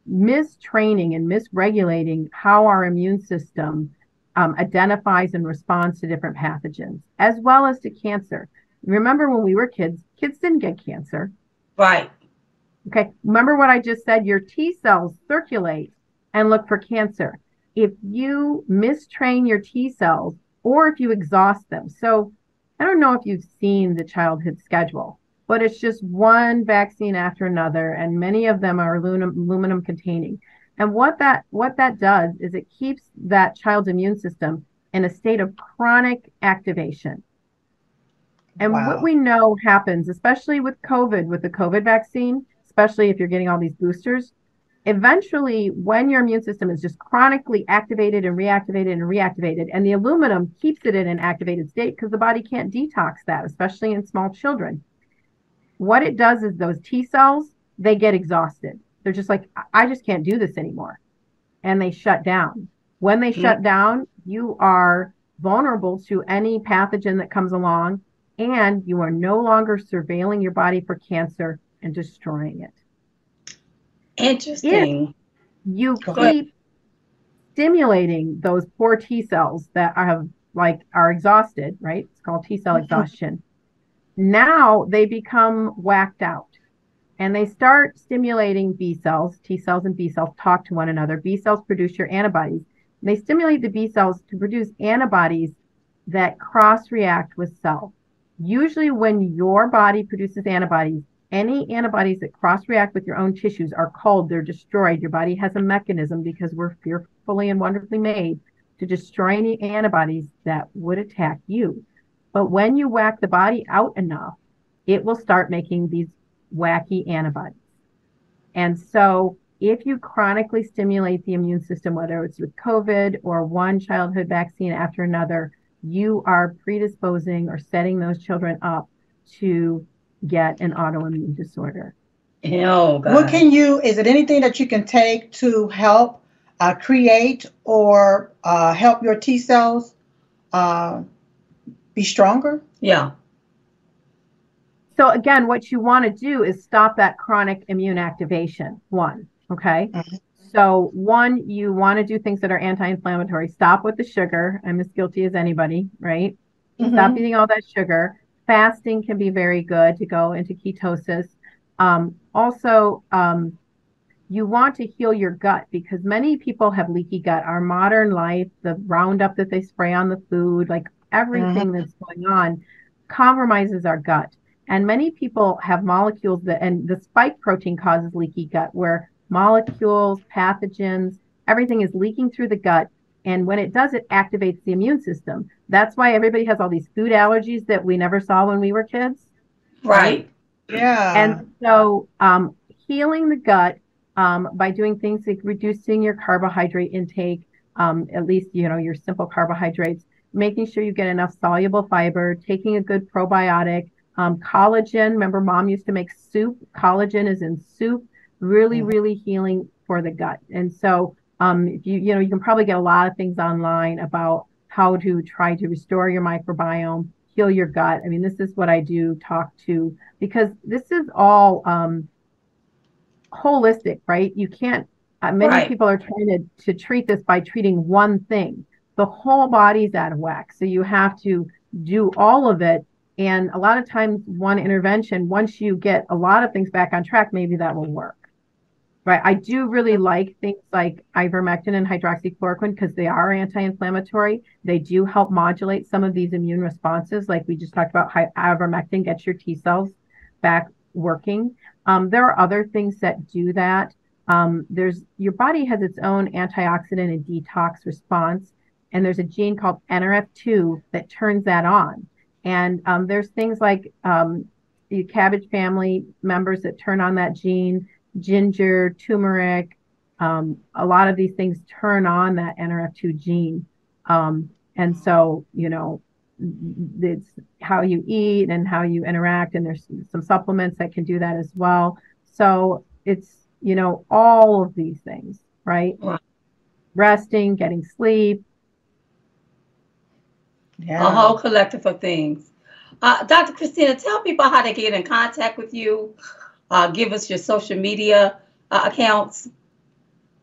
mistraining and misregulating how our immune system um, identifies and responds to different pathogens, as well as to cancer. Remember when we were kids, kids didn't get cancer. Right. Okay, remember what I just said? Your T cells circulate and look for cancer. If you mistrain your T cells or if you exhaust them. So I don't know if you've seen the childhood schedule, but it's just one vaccine after another, and many of them are aluminum, aluminum containing. And what that what that does is it keeps that child's immune system in a state of chronic activation. And wow. what we know happens, especially with COVID, with the COVID vaccine, especially if you're getting all these boosters, eventually when your immune system is just chronically activated and reactivated and reactivated and the aluminum keeps it in an activated state because the body can't detox that especially in small children what it does is those t cells they get exhausted. They're just like i just can't do this anymore. And they shut down. When they mm-hmm. shut down you are vulnerable to any pathogen that comes along and you are no longer surveilling your body for cancer and destroying it. Interesting. If you Go keep ahead. stimulating those poor T cells that have like are exhausted, right? It's called T cell mm-hmm. exhaustion. Now they become whacked out and they start stimulating B cells. T cells and B cells talk to one another. B cells produce your antibodies. They stimulate the B cells to produce antibodies that cross react with self. Usually, when your body produces antibodies, any antibodies that cross react with your own tissues are called, they're destroyed. Your body has a mechanism because we're fearfully and wonderfully made to destroy any antibodies that would attack you. But when you whack the body out enough, it will start making these wacky antibodies. And so if you chronically stimulate the immune system, whether it's with COVID or one childhood vaccine after another, you are predisposing or setting those children up to get an autoimmune disorder. Oh, God. What can you, is it anything that you can take to help uh, create or uh, help your T cells uh, be stronger? Yeah. so again, what you want to do is stop that chronic immune activation. One, okay. Mm-hmm. So one, you want to do things that are anti-inflammatory. Stop with the sugar. I'm as guilty as anybody, right? Mm-hmm. Stop eating all that sugar. Fasting can be very good to go into ketosis. Um, also, um, you want to heal your gut because many people have leaky gut. Our modern life, the Roundup that they spray on the food, like everything mm-hmm. that's going on, compromises our gut. And many people have molecules that, and the spike protein causes leaky gut, where molecules, pathogens, everything is leaking through the gut. And when it does, it activates the immune system. That's why everybody has all these food allergies that we never saw when we were kids. Right. Yeah. And so, um, healing the gut um, by doing things like reducing your carbohydrate intake, um, at least, you know, your simple carbohydrates, making sure you get enough soluble fiber, taking a good probiotic, um, collagen. Remember, mom used to make soup. Collagen is in soup, really, mm. really healing for the gut. And so, um, if you, you know, you can probably get a lot of things online about how to try to restore your microbiome, heal your gut. I mean, this is what I do talk to because this is all um, holistic, right? You can't. Uh, many right. people are trying to to treat this by treating one thing. The whole body's out of whack, so you have to do all of it. And a lot of times, one intervention, once you get a lot of things back on track, maybe that will work. Right. I do really like things like ivermectin and hydroxychloroquine because they are anti-inflammatory. They do help modulate some of these immune responses, like we just talked about. Ivermectin gets your T cells back working. Um, there are other things that do that. Um, there's your body has its own antioxidant and detox response, and there's a gene called NRF2 that turns that on. And um, there's things like um, the cabbage family members that turn on that gene, ginger, turmeric. Um, a lot of these things turn on that NRF2 gene. Um, and so, you know, it's how you eat and how you interact and there's some supplements that can do that as well so it's you know all of these things right resting getting sleep yeah. a whole collective of things uh, dr christina tell people how to get in contact with you uh, give us your social media uh, accounts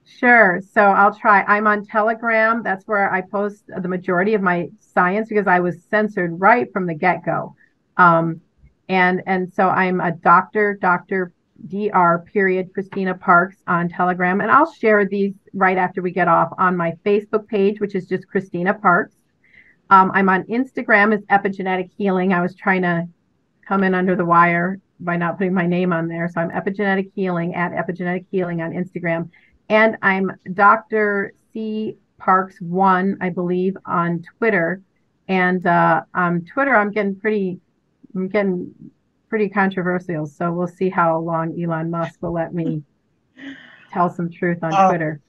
Sure. So I'll try. I'm on Telegram. That's where I post the majority of my science because I was censored right from the get go. Um, and and so I'm a doctor, Doctor Dr. Period Christina Parks on Telegram, and I'll share these right after we get off on my Facebook page, which is just Christina Parks. Um, I'm on Instagram as Epigenetic Healing. I was trying to come in under the wire by not putting my name on there, so I'm Epigenetic Healing at Epigenetic Healing on Instagram and I'm Dr. C Parks one, I believe, on Twitter. And uh, on Twitter, I'm getting pretty, I'm getting pretty controversial. So we'll see how long Elon Musk will let me *laughs* tell some truth on uh, Twitter.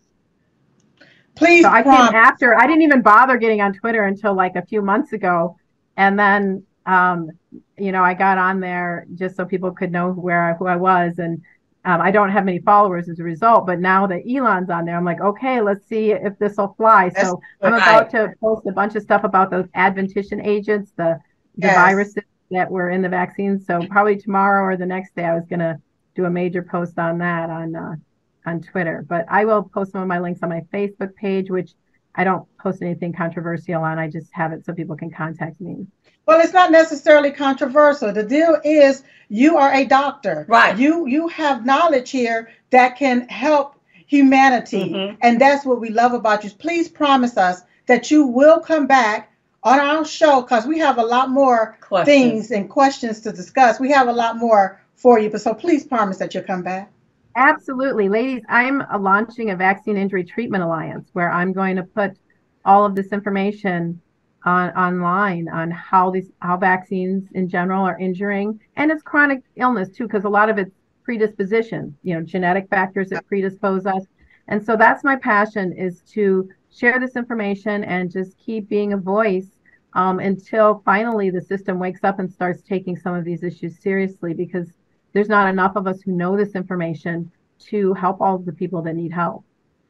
Please, so I came after. I didn't even bother getting on Twitter until like a few months ago, and then um, you know I got on there just so people could know where I, who I was and um, I don't have many followers as a result, but now that Elon's on there, I'm like, okay, let's see if this will fly. That's so I'm about to post a bunch of stuff about those adventitious agents, the the yes. viruses that were in the vaccines. So probably tomorrow or the next day, I was going to do a major post on that on uh, on Twitter. But I will post some of my links on my Facebook page, which I don't post anything controversial on. I just have it so people can contact me. Well, it's not necessarily controversial. The deal is you are a doctor. Right. You you have knowledge here that can help humanity. Mm-hmm. And that's what we love about you. Please promise us that you will come back on our show because we have a lot more questions. things and questions to discuss. We have a lot more for you. But so please promise that you'll come back. Absolutely. Ladies, I'm launching a vaccine injury treatment alliance where I'm going to put all of this information on online on how these how vaccines in general are injuring and it's chronic illness too because a lot of it's predisposition you know genetic factors that predispose us and so that's my passion is to share this information and just keep being a voice um, until finally the system wakes up and starts taking some of these issues seriously because there's not enough of us who know this information to help all the people that need help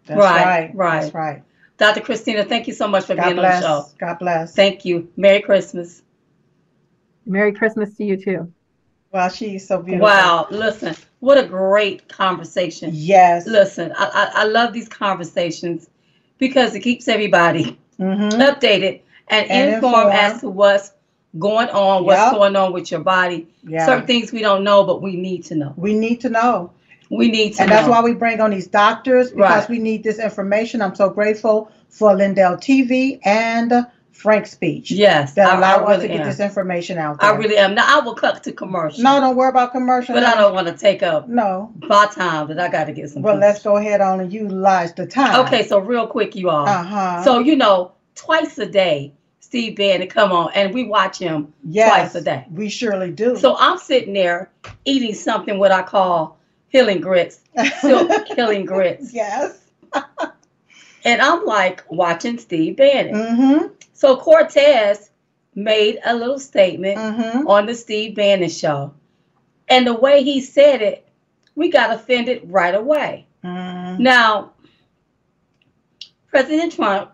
that's right right, right. That's right Dr. Christina, thank you so much for God being bless. on the show. God bless. Thank you. Merry Christmas. Merry Christmas to you too. Wow, she's so beautiful. Wow, listen, what a great conversation. Yes. Listen, I, I, I love these conversations because it keeps everybody Mm-hmm. updated and, And informed informed. as to what's going on, what's Yep. going on with your body. Yeah. Certain things we don't know, but we need to know. We need to know. We need to And know. that's why we bring on these doctors because Right. we need this information. I'm so grateful for Lindell TV and FrankSpeech yes, that I, allow I us really to get am. this information out there. I really am. Now I will cut to commercial. no, don't worry about commercial. but I don't want to take up No. my time. But I got to get some. Well, food. let's go ahead on and utilize the time. Okay, so real quick, you all. Uh huh. So you know, twice a day, Steve Bannon come on, and we watch him yes, twice a day. We surely do. So I'm sitting there eating something what I call healing grits, silk *laughs* healing grits, yes. *laughs* and I'm like watching Steve Bannon. Mm-hmm. So Cortes made a little statement Mm-hmm. on the Steve Bannon show, and the way he said it, we got offended right away. Mm-hmm. Now, President Trump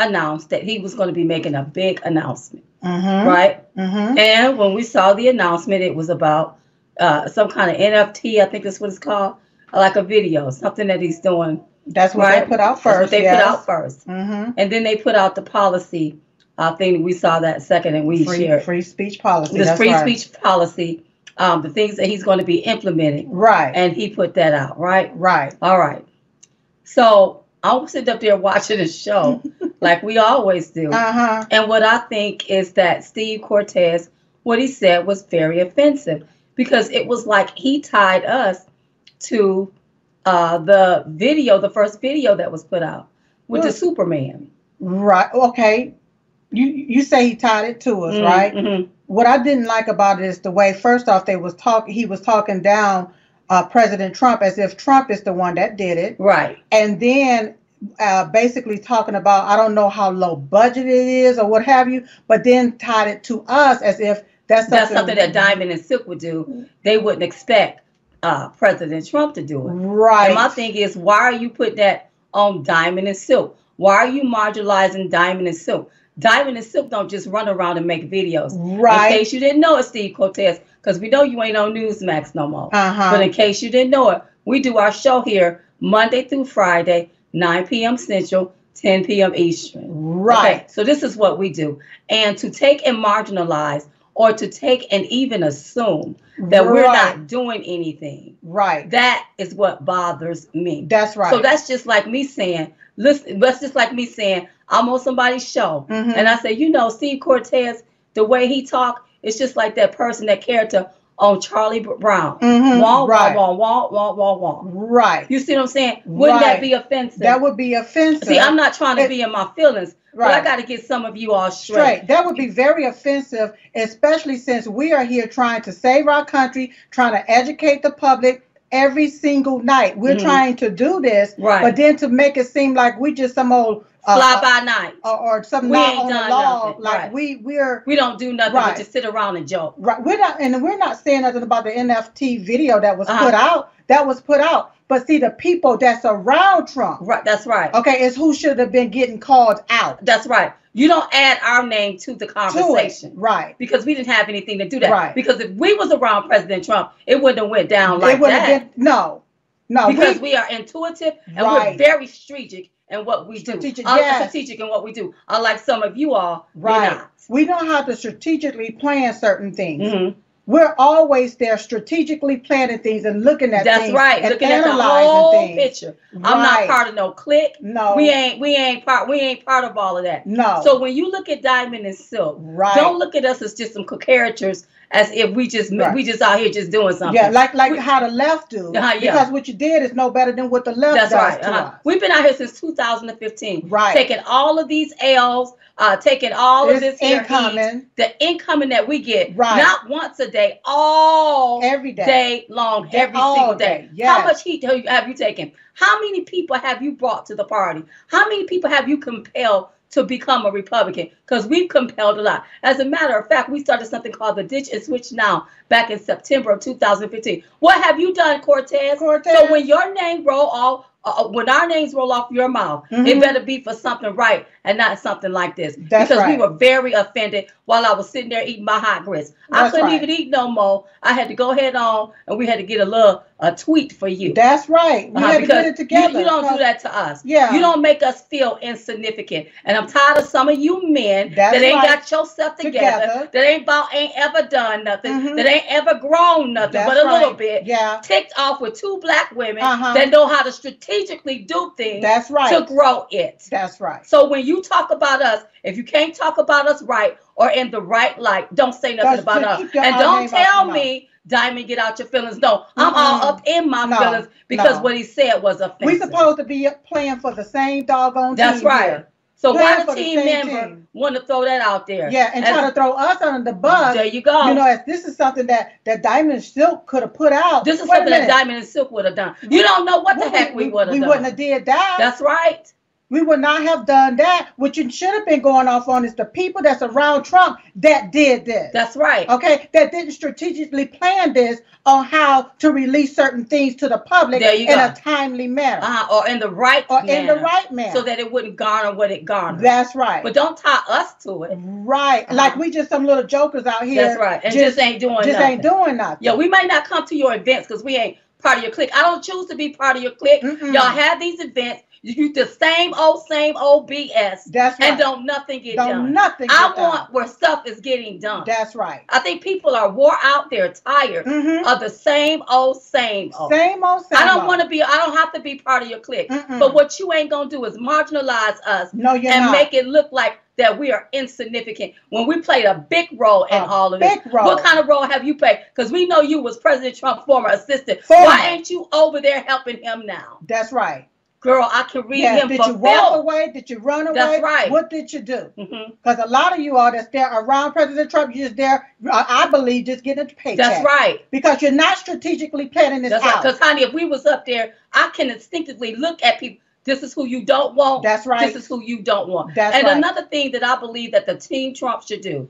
announced that he was going to be making a big announcement, Mm-hmm. right? Mm-hmm. And when we saw the announcement, it was about uh, some kind of NFT, I think that's what it's called, like a video, something that he's doing. That's what Right. they put out That's first. what they yes. put out first. Mm-hmm. And then they put out the policy uh, thing. We saw that second and we Free, shared. free speech policy. This that's free right. speech policy, um, the things that he's going to be implementing. Right. And he put that out, right? right. All right. So I was sitting up there watching the show *laughs* like we always do. Uh huh. And what I think is that Steve Cortes, what he said was very offensive because it was like he tied us to uh, the video, the first video that was put out with the Superman. Right. Okay. You you say he tied it to us, Mhm, right? mhm. What I didn't like about it is the way first off they was talking he was talking down uh, President Trump as if Trump is the one that did it. Right. And then uh, basically talking about I don't know how low budget it is or what have you, but then tied it to us as if that's something, That's something that Diamond and Silk would do. They wouldn't expect uh, President Trump to do it. Right. And my thing is, why are you putting that on Diamond and Silk? Why are you marginalizing Diamond and Silk? Diamond and Silk don't just run around and make videos. Right. In case you didn't know it, Steve Cortes, because we know you ain't on Newsmax no more. Uh-huh. But in case you didn't know it, we do our show here Monday through Friday, 9 p.m. Central, 10 p.m. Eastern. Right. Okay, so this is what we do. And to take and marginalize or to take and even assume that we're not doing anything, Right. that is what bothers me. That's right. So that's just like me saying, listen, that's just like me saying, I'm on somebody's show. Mhm. And I say, you know, Steve Cortes, the way he talk, it's just like that person, that character on Charlie Brown. Mhm, Wah, right. wah, wah. right. You see what I'm saying? Wouldn't Right. that be offensive? That would be offensive. see, I'm not trying to It- be in my feelings, but I got to get some of you all straight. straight. That would be very offensive, especially since we are here trying to save our country, trying to educate the public every single night. We're Mhm. trying to do this, Right. but then to make it seem like we just some old uh, Fly by night. or, or some We not ain't on the done law, nothing. like Right. we we're We don't do nothing Right. but just sit around and joke. right. We're not, and we're not saying nothing about the NFT video that was Uh-huh. put out. That was put out, but see the people that's around Trump. Right. That's right. Okay, is who should have been getting called out That's right. You don't add our name to the to conversation. Right. Because we didn't have anything to do that. Right. Because if we was around President Trump, it wouldn't have went down like it would that. been no, no. because we, are intuitive and Right. we're very strategic in what we Strategic, do. Yes. strategic in what we do. Unlike some of you all, Right. We know how to strategically plan certain things. Mhm. We're always there strategically planning things and looking at That's things right. and Looking at the analyzing whole things. picture. I'm not part of no clique. No. We ain't we ain't part we ain't part of all of that. No. So when you look at Diamond and Silk, right. don't look at us as just some characters as if we just Right. we just out here just doing something. yeah, like like We- how the left do. Uh-huh, yeah. Because what you did is no better than what the left That's right. Uh-huh. We've been out here since 2015. Right. Taking all of these L's, uh, taking all of this incoming. the incoming that we get, Right. not once a day, all Every day. day long, every single day, day. yes. How much heat have you, have you taken? How many people have you brought to the party? How many people have you compelled to become a Republican? Because we've compelled a lot. As a matter of fact, we started something called the Ditch and Switch Now back in September of 2015. What have you done, Cortes? Cortes. So when your name roll off uh, when our names roll off your mouth, it Mhm. better be for something right and not something like this. That's because we were very offended while I was sitting there eating my hot grits. I couldn't right. even eat no more. I had to go head on and we had to get a little a tweet for you. That's right. We Uh-huh, had to get it together. You, you don't do that to us. Yeah. You don't make us feel insignificant. And I'm tired of some of you men That's that ain't right. got yourself together, Together. that ain't about ain't ever done nothing, Mhm. that ain't ever grown nothing That's but a little bit. Yeah. Ticked off with two black women Uh-huh. that know how to strategically do things That's right. to grow it. That's right. So when you talk about us, if you can't talk about us right or in the right light, don't say nothing Just about us. And don't out tell me, Diamond, get out your feelings. No, I'm all Mm-mm. up in my No, feelings because no. what he said was offensive. We supposed to be playing for the same doggone That's team That's right. here. So why the the team same member team. want to throw that out there? Yeah, and try to throw us under the bus. There you go. You know, if this is something that that Diamond Silk could have put out. this is something that. Diamond and Silk would have done. You don't know what the heck we would have We wouldn't have did that. That's right. We would not have done that. What you should have been going off on is the people that's around Trump that did this. That's right. okay, that didn't strategically plan this on how to release certain things to the public in go. a timely manner Uh, or in the right or in the manner, right manner. so that it wouldn't garner what it garnered. that's right. but don't tie us to it. right. Uh-huh. Like we just some little jokers out here. That's right. And just, ain't doing nothing. just nothing. ain't doing nothing. Yeah, we might not come to your events because we ain't part of your clique. I don't choose to be part of your clique. Mm-mm. Y'all have these events. You the same old, same old BS, That's right. and don't nothing get Don't done. nothing. I get done. want where stuff is getting done. That's right. I think people are wore out. They're tired Mm-hmm. of the same old, same old. Same old same. I don't want to be. I don't have to be part of your clique. Mm-mm. But what you ain't gonna do is marginalize us No, you're and not. make it look like that we are insignificant when we played a big role in A all of this. big role. What kind of role have you played? Because we know you was President Trump's former assistant. Former. Why ain't you over there helping him now? That's right. Girl, I can read Yeah. him Did you walk film. away? Did you run away? That's right. What did you do? Mm-hmm. Because a lot of you all that's there around President Trump, you're just there, I believe, just getting a paycheck. That's right. Because you're not strategically planning this That's out. Because honey, if we was up there, I can instinctively look at people. This is who you don't want. That's right. This is who you don't want. That's and right. another thing that I believe that the team Trump should do,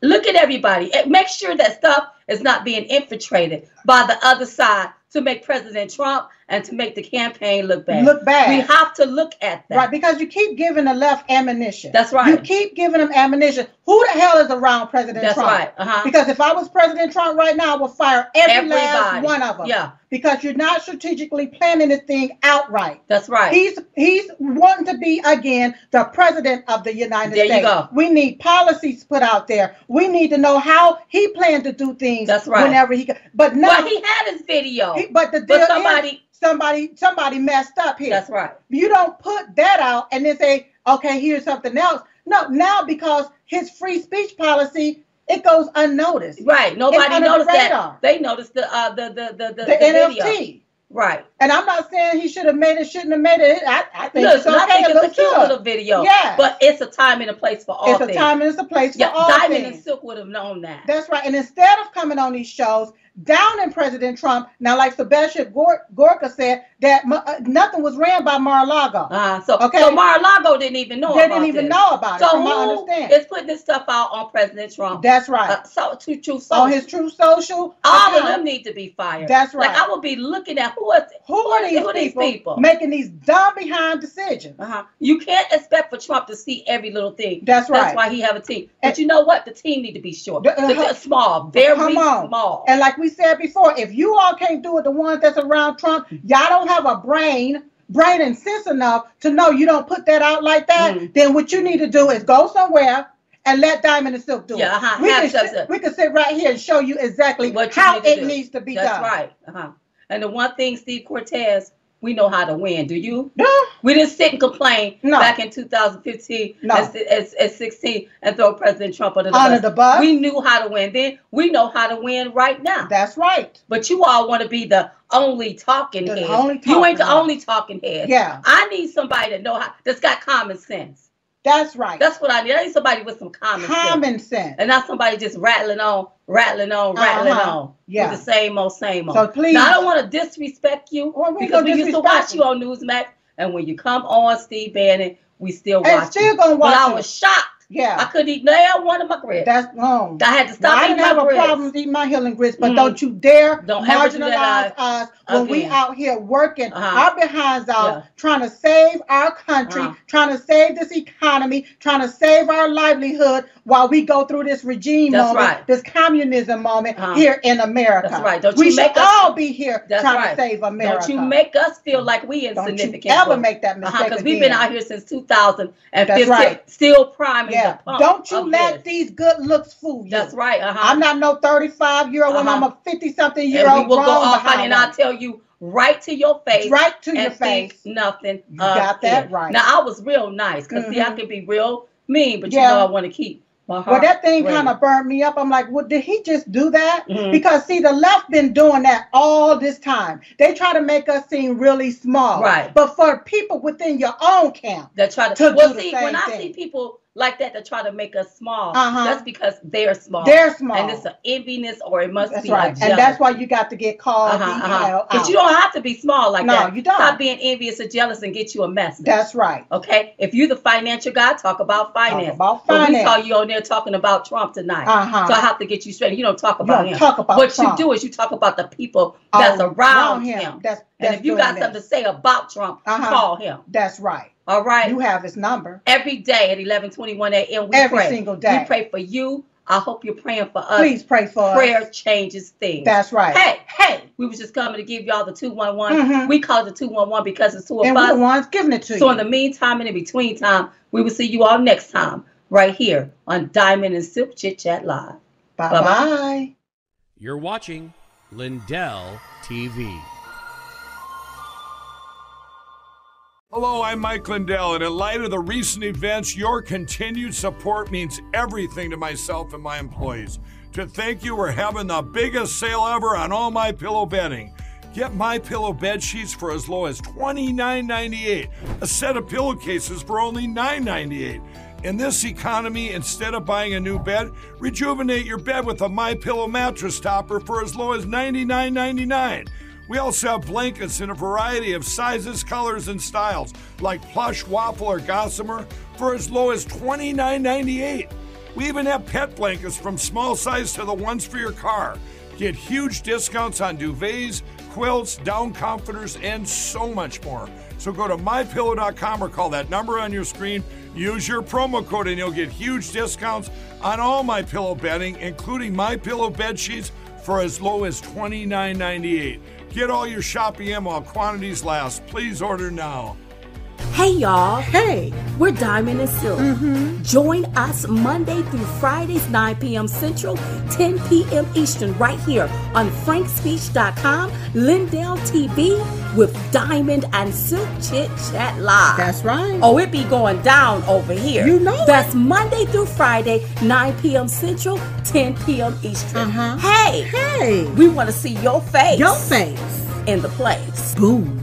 look at everybody and make sure that stuff is not being infiltrated by the other side to make President Trump and to make the campaign look bad. Look bad. We have to look at that. Right, because you keep giving the left ammunition. That's right. You keep giving them ammunition. Who the hell is around President That's Trump? right. Uh-huh. Because if I was President Trump right now, I would fire every last one of them. Yeah, Because you're not strategically planning this thing outright. that's right. He's he's wanting to be again the president of the United There you States. go. We need policies put out there. We need to know how he planned to do things. That's right. Whenever he, but no, well, he had his video, he- but the deal but somebody. is somebody somebody messed up here. That's right. You don't put that out and then say, okay, here's something else. No, now because his free speech policy, it goes unnoticed. Right. Nobody under the noticed that. They noticed the uh the the the, the, The, video. NFT. Right. And I'm not saying he should have made it, shouldn't have made it. I, I think Listen, it's I okay. think it's a cute good. little video. Yes. But it's a time and a place for all It's a time and it's a place for yeah, all Diamond things. and Silk would have known that. That's right. And instead of coming on these shows, down in President Trump, now like Sebastian Gor- Gorka said, that uh, nothing was ran by Mar-a-Lago. uh, so Okay. so Mar-a-Lago didn't even know they didn't even this. know about it, So who understanding. is putting this stuff out on President Trump? That's right. uh, so to true on social. his Truth Social. all of them need to be fired. That's right. Like I will be looking at who is Who are these, who are these people, people? making these dumb behind decisions? Uh-huh. You can't expect for Trump to see every little thing. That's right. That's why he have a team. But And- you know what? The team need to be short. Uh, the- small, very Come on. small. And like we said before, if you all can't do it, the ones that's around Trump, y'all don't have a brain, brain and sense enough to know you don't put that out like that. Mm. Then what you need to do is go somewhere and let Diamond and Silk do Yeah, it. uh-huh. We, can sit, we can sit right here and show you exactly What you how need it do. needs to be That's done. right. Uh-huh. And the one thing, Steve Cortes, we know how to win. Do you? No, We didn't sit and complain No. back in 2015 No. as, as, as 16 and throw President Trump under the under bus. the bus. We knew how to win then. We know how to win right now. that's right. But you all want to be the only talking The head. only you ain't the head. only talking head. Yeah, I need somebody that know how that's got common sense. That's right. That's what I need. I need somebody with some common, sense. Common sense. And not somebody just rattling on, rattling on, rattling Uh-huh. on. Yeah. With the same old, same old. So please, Now I don't want to disrespect you Well, we because we used to watch you on Newsmax, and when you come on Steve Bannon, we still and watch still you. gonna watch But I was shocked Yeah. I couldn't eat nail one of my grits. That's wrong. I had to Now, stop I eating didn't have my a problem eating my healing grits, but Mhm. don't you dare Don't do marginalize us when we out here working Uh-huh. our behinds out, Yeah. trying to save our country, Uh-huh. trying to save this economy, trying to save our livelihood while we go through this regime That's moment, right. this communism moment Uh-huh. here in America. That's right. Don't we you should make us- all be here That's trying right. to save America. Don't you make us feel like we insignificant. Don't you ever make that mistake Because we've been out here since 2015, That's right. still priming Yeah. the. Don't you let this. these good looks fool you. That's right. Uh-huh. I'm not no 35 year old Uh-huh. I'm a 50 something year and we old will go off behind and I'll tell you right to your face. right to your face. nothing. You got that it. right. Now I was real nice because see, I Mhm. can be real mean, but you know I want to keep my heart. Well, that thing kind of burned me up. I'm like, well, did he just do that? Mhm. Because see, the left been doing that all this time. They try to make us seem really small. Right. But for people within your own camp, that try to, to well do the see same when I thing. see people like that to try to make us small, Uh-huh. that's because they're small. they're small. and it's an enviness or it must that's be right. And that's why you got to get called uh-huh, uh-huh. But you don't have to be small like No, that. you don't. Stop being envious or jealous and get you a message. That's right. okay. If you're the financial guy, talk about finance. about But we finance. saw you on there talking about Trump tonight. Uh-huh. So I have to get you straight. You don't talk about don't him. talk about what Trump. you do is you talk about the people that's Oh, around him. That's, that's And if you got something to say about Trump, Uh-huh. call him. That's right. All right. You have his number. Every day at 11:21 a.m. we Every pray. single day. We pray for you. I hope you're praying for us. Please pray for Prayer us. changes things. That's right. Hey, hey, we was just coming to give y'all the 211. Mhm. We call it the 211 because it's two of and we're the ones giving it to So you. So in the meantime and in between time, we will see you all next time right here on Diamond and Silk Chit Chat Live. bye bye-bye. bye. You're watching Lindell TV. Hello, I'm Mike Lindell, and in light of the recent events, your continued support means everything to myself and my employees. To thank you, we're having the biggest sale ever on all my pillow bedding. Get my pillow bed sheets for as low as $29.98. A set of pillowcases for only $9.98. In this economy, instead of buying a new bed, rejuvenate your bed with a My Pillow mattress topper for as low as $99.99. We also have blankets in a variety of sizes, colors, and styles, like plush, waffle, or gossamer, for as low as $29.98. We even have pet blankets from small size to the ones for your car. Get huge discounts on duvets, quilts, down comforters, and so much more. So go to mypillow.com or call that number on your screen. Use your promo code and you'll get huge discounts on all my pillow bedding, including my pillow bed sheets for as low as $29.98. Get all your shopping in while quantities last. Please order now. Hey y'all, Hey. we're Diamond and Silk. Join us Monday through Fridays, 9 p.m. Central, 10 p.m. Eastern, right here on frankspeech.com, Lindell TV with Diamond and Silk Chit Chat Live. That's right. Oh, it be going down over here. You know it. That's Monday through Friday, 9 p.m. Central, 10 p.m. Eastern. Uh-huh. Hey, Hey. we want to see your face. Your face. in the place. Boom.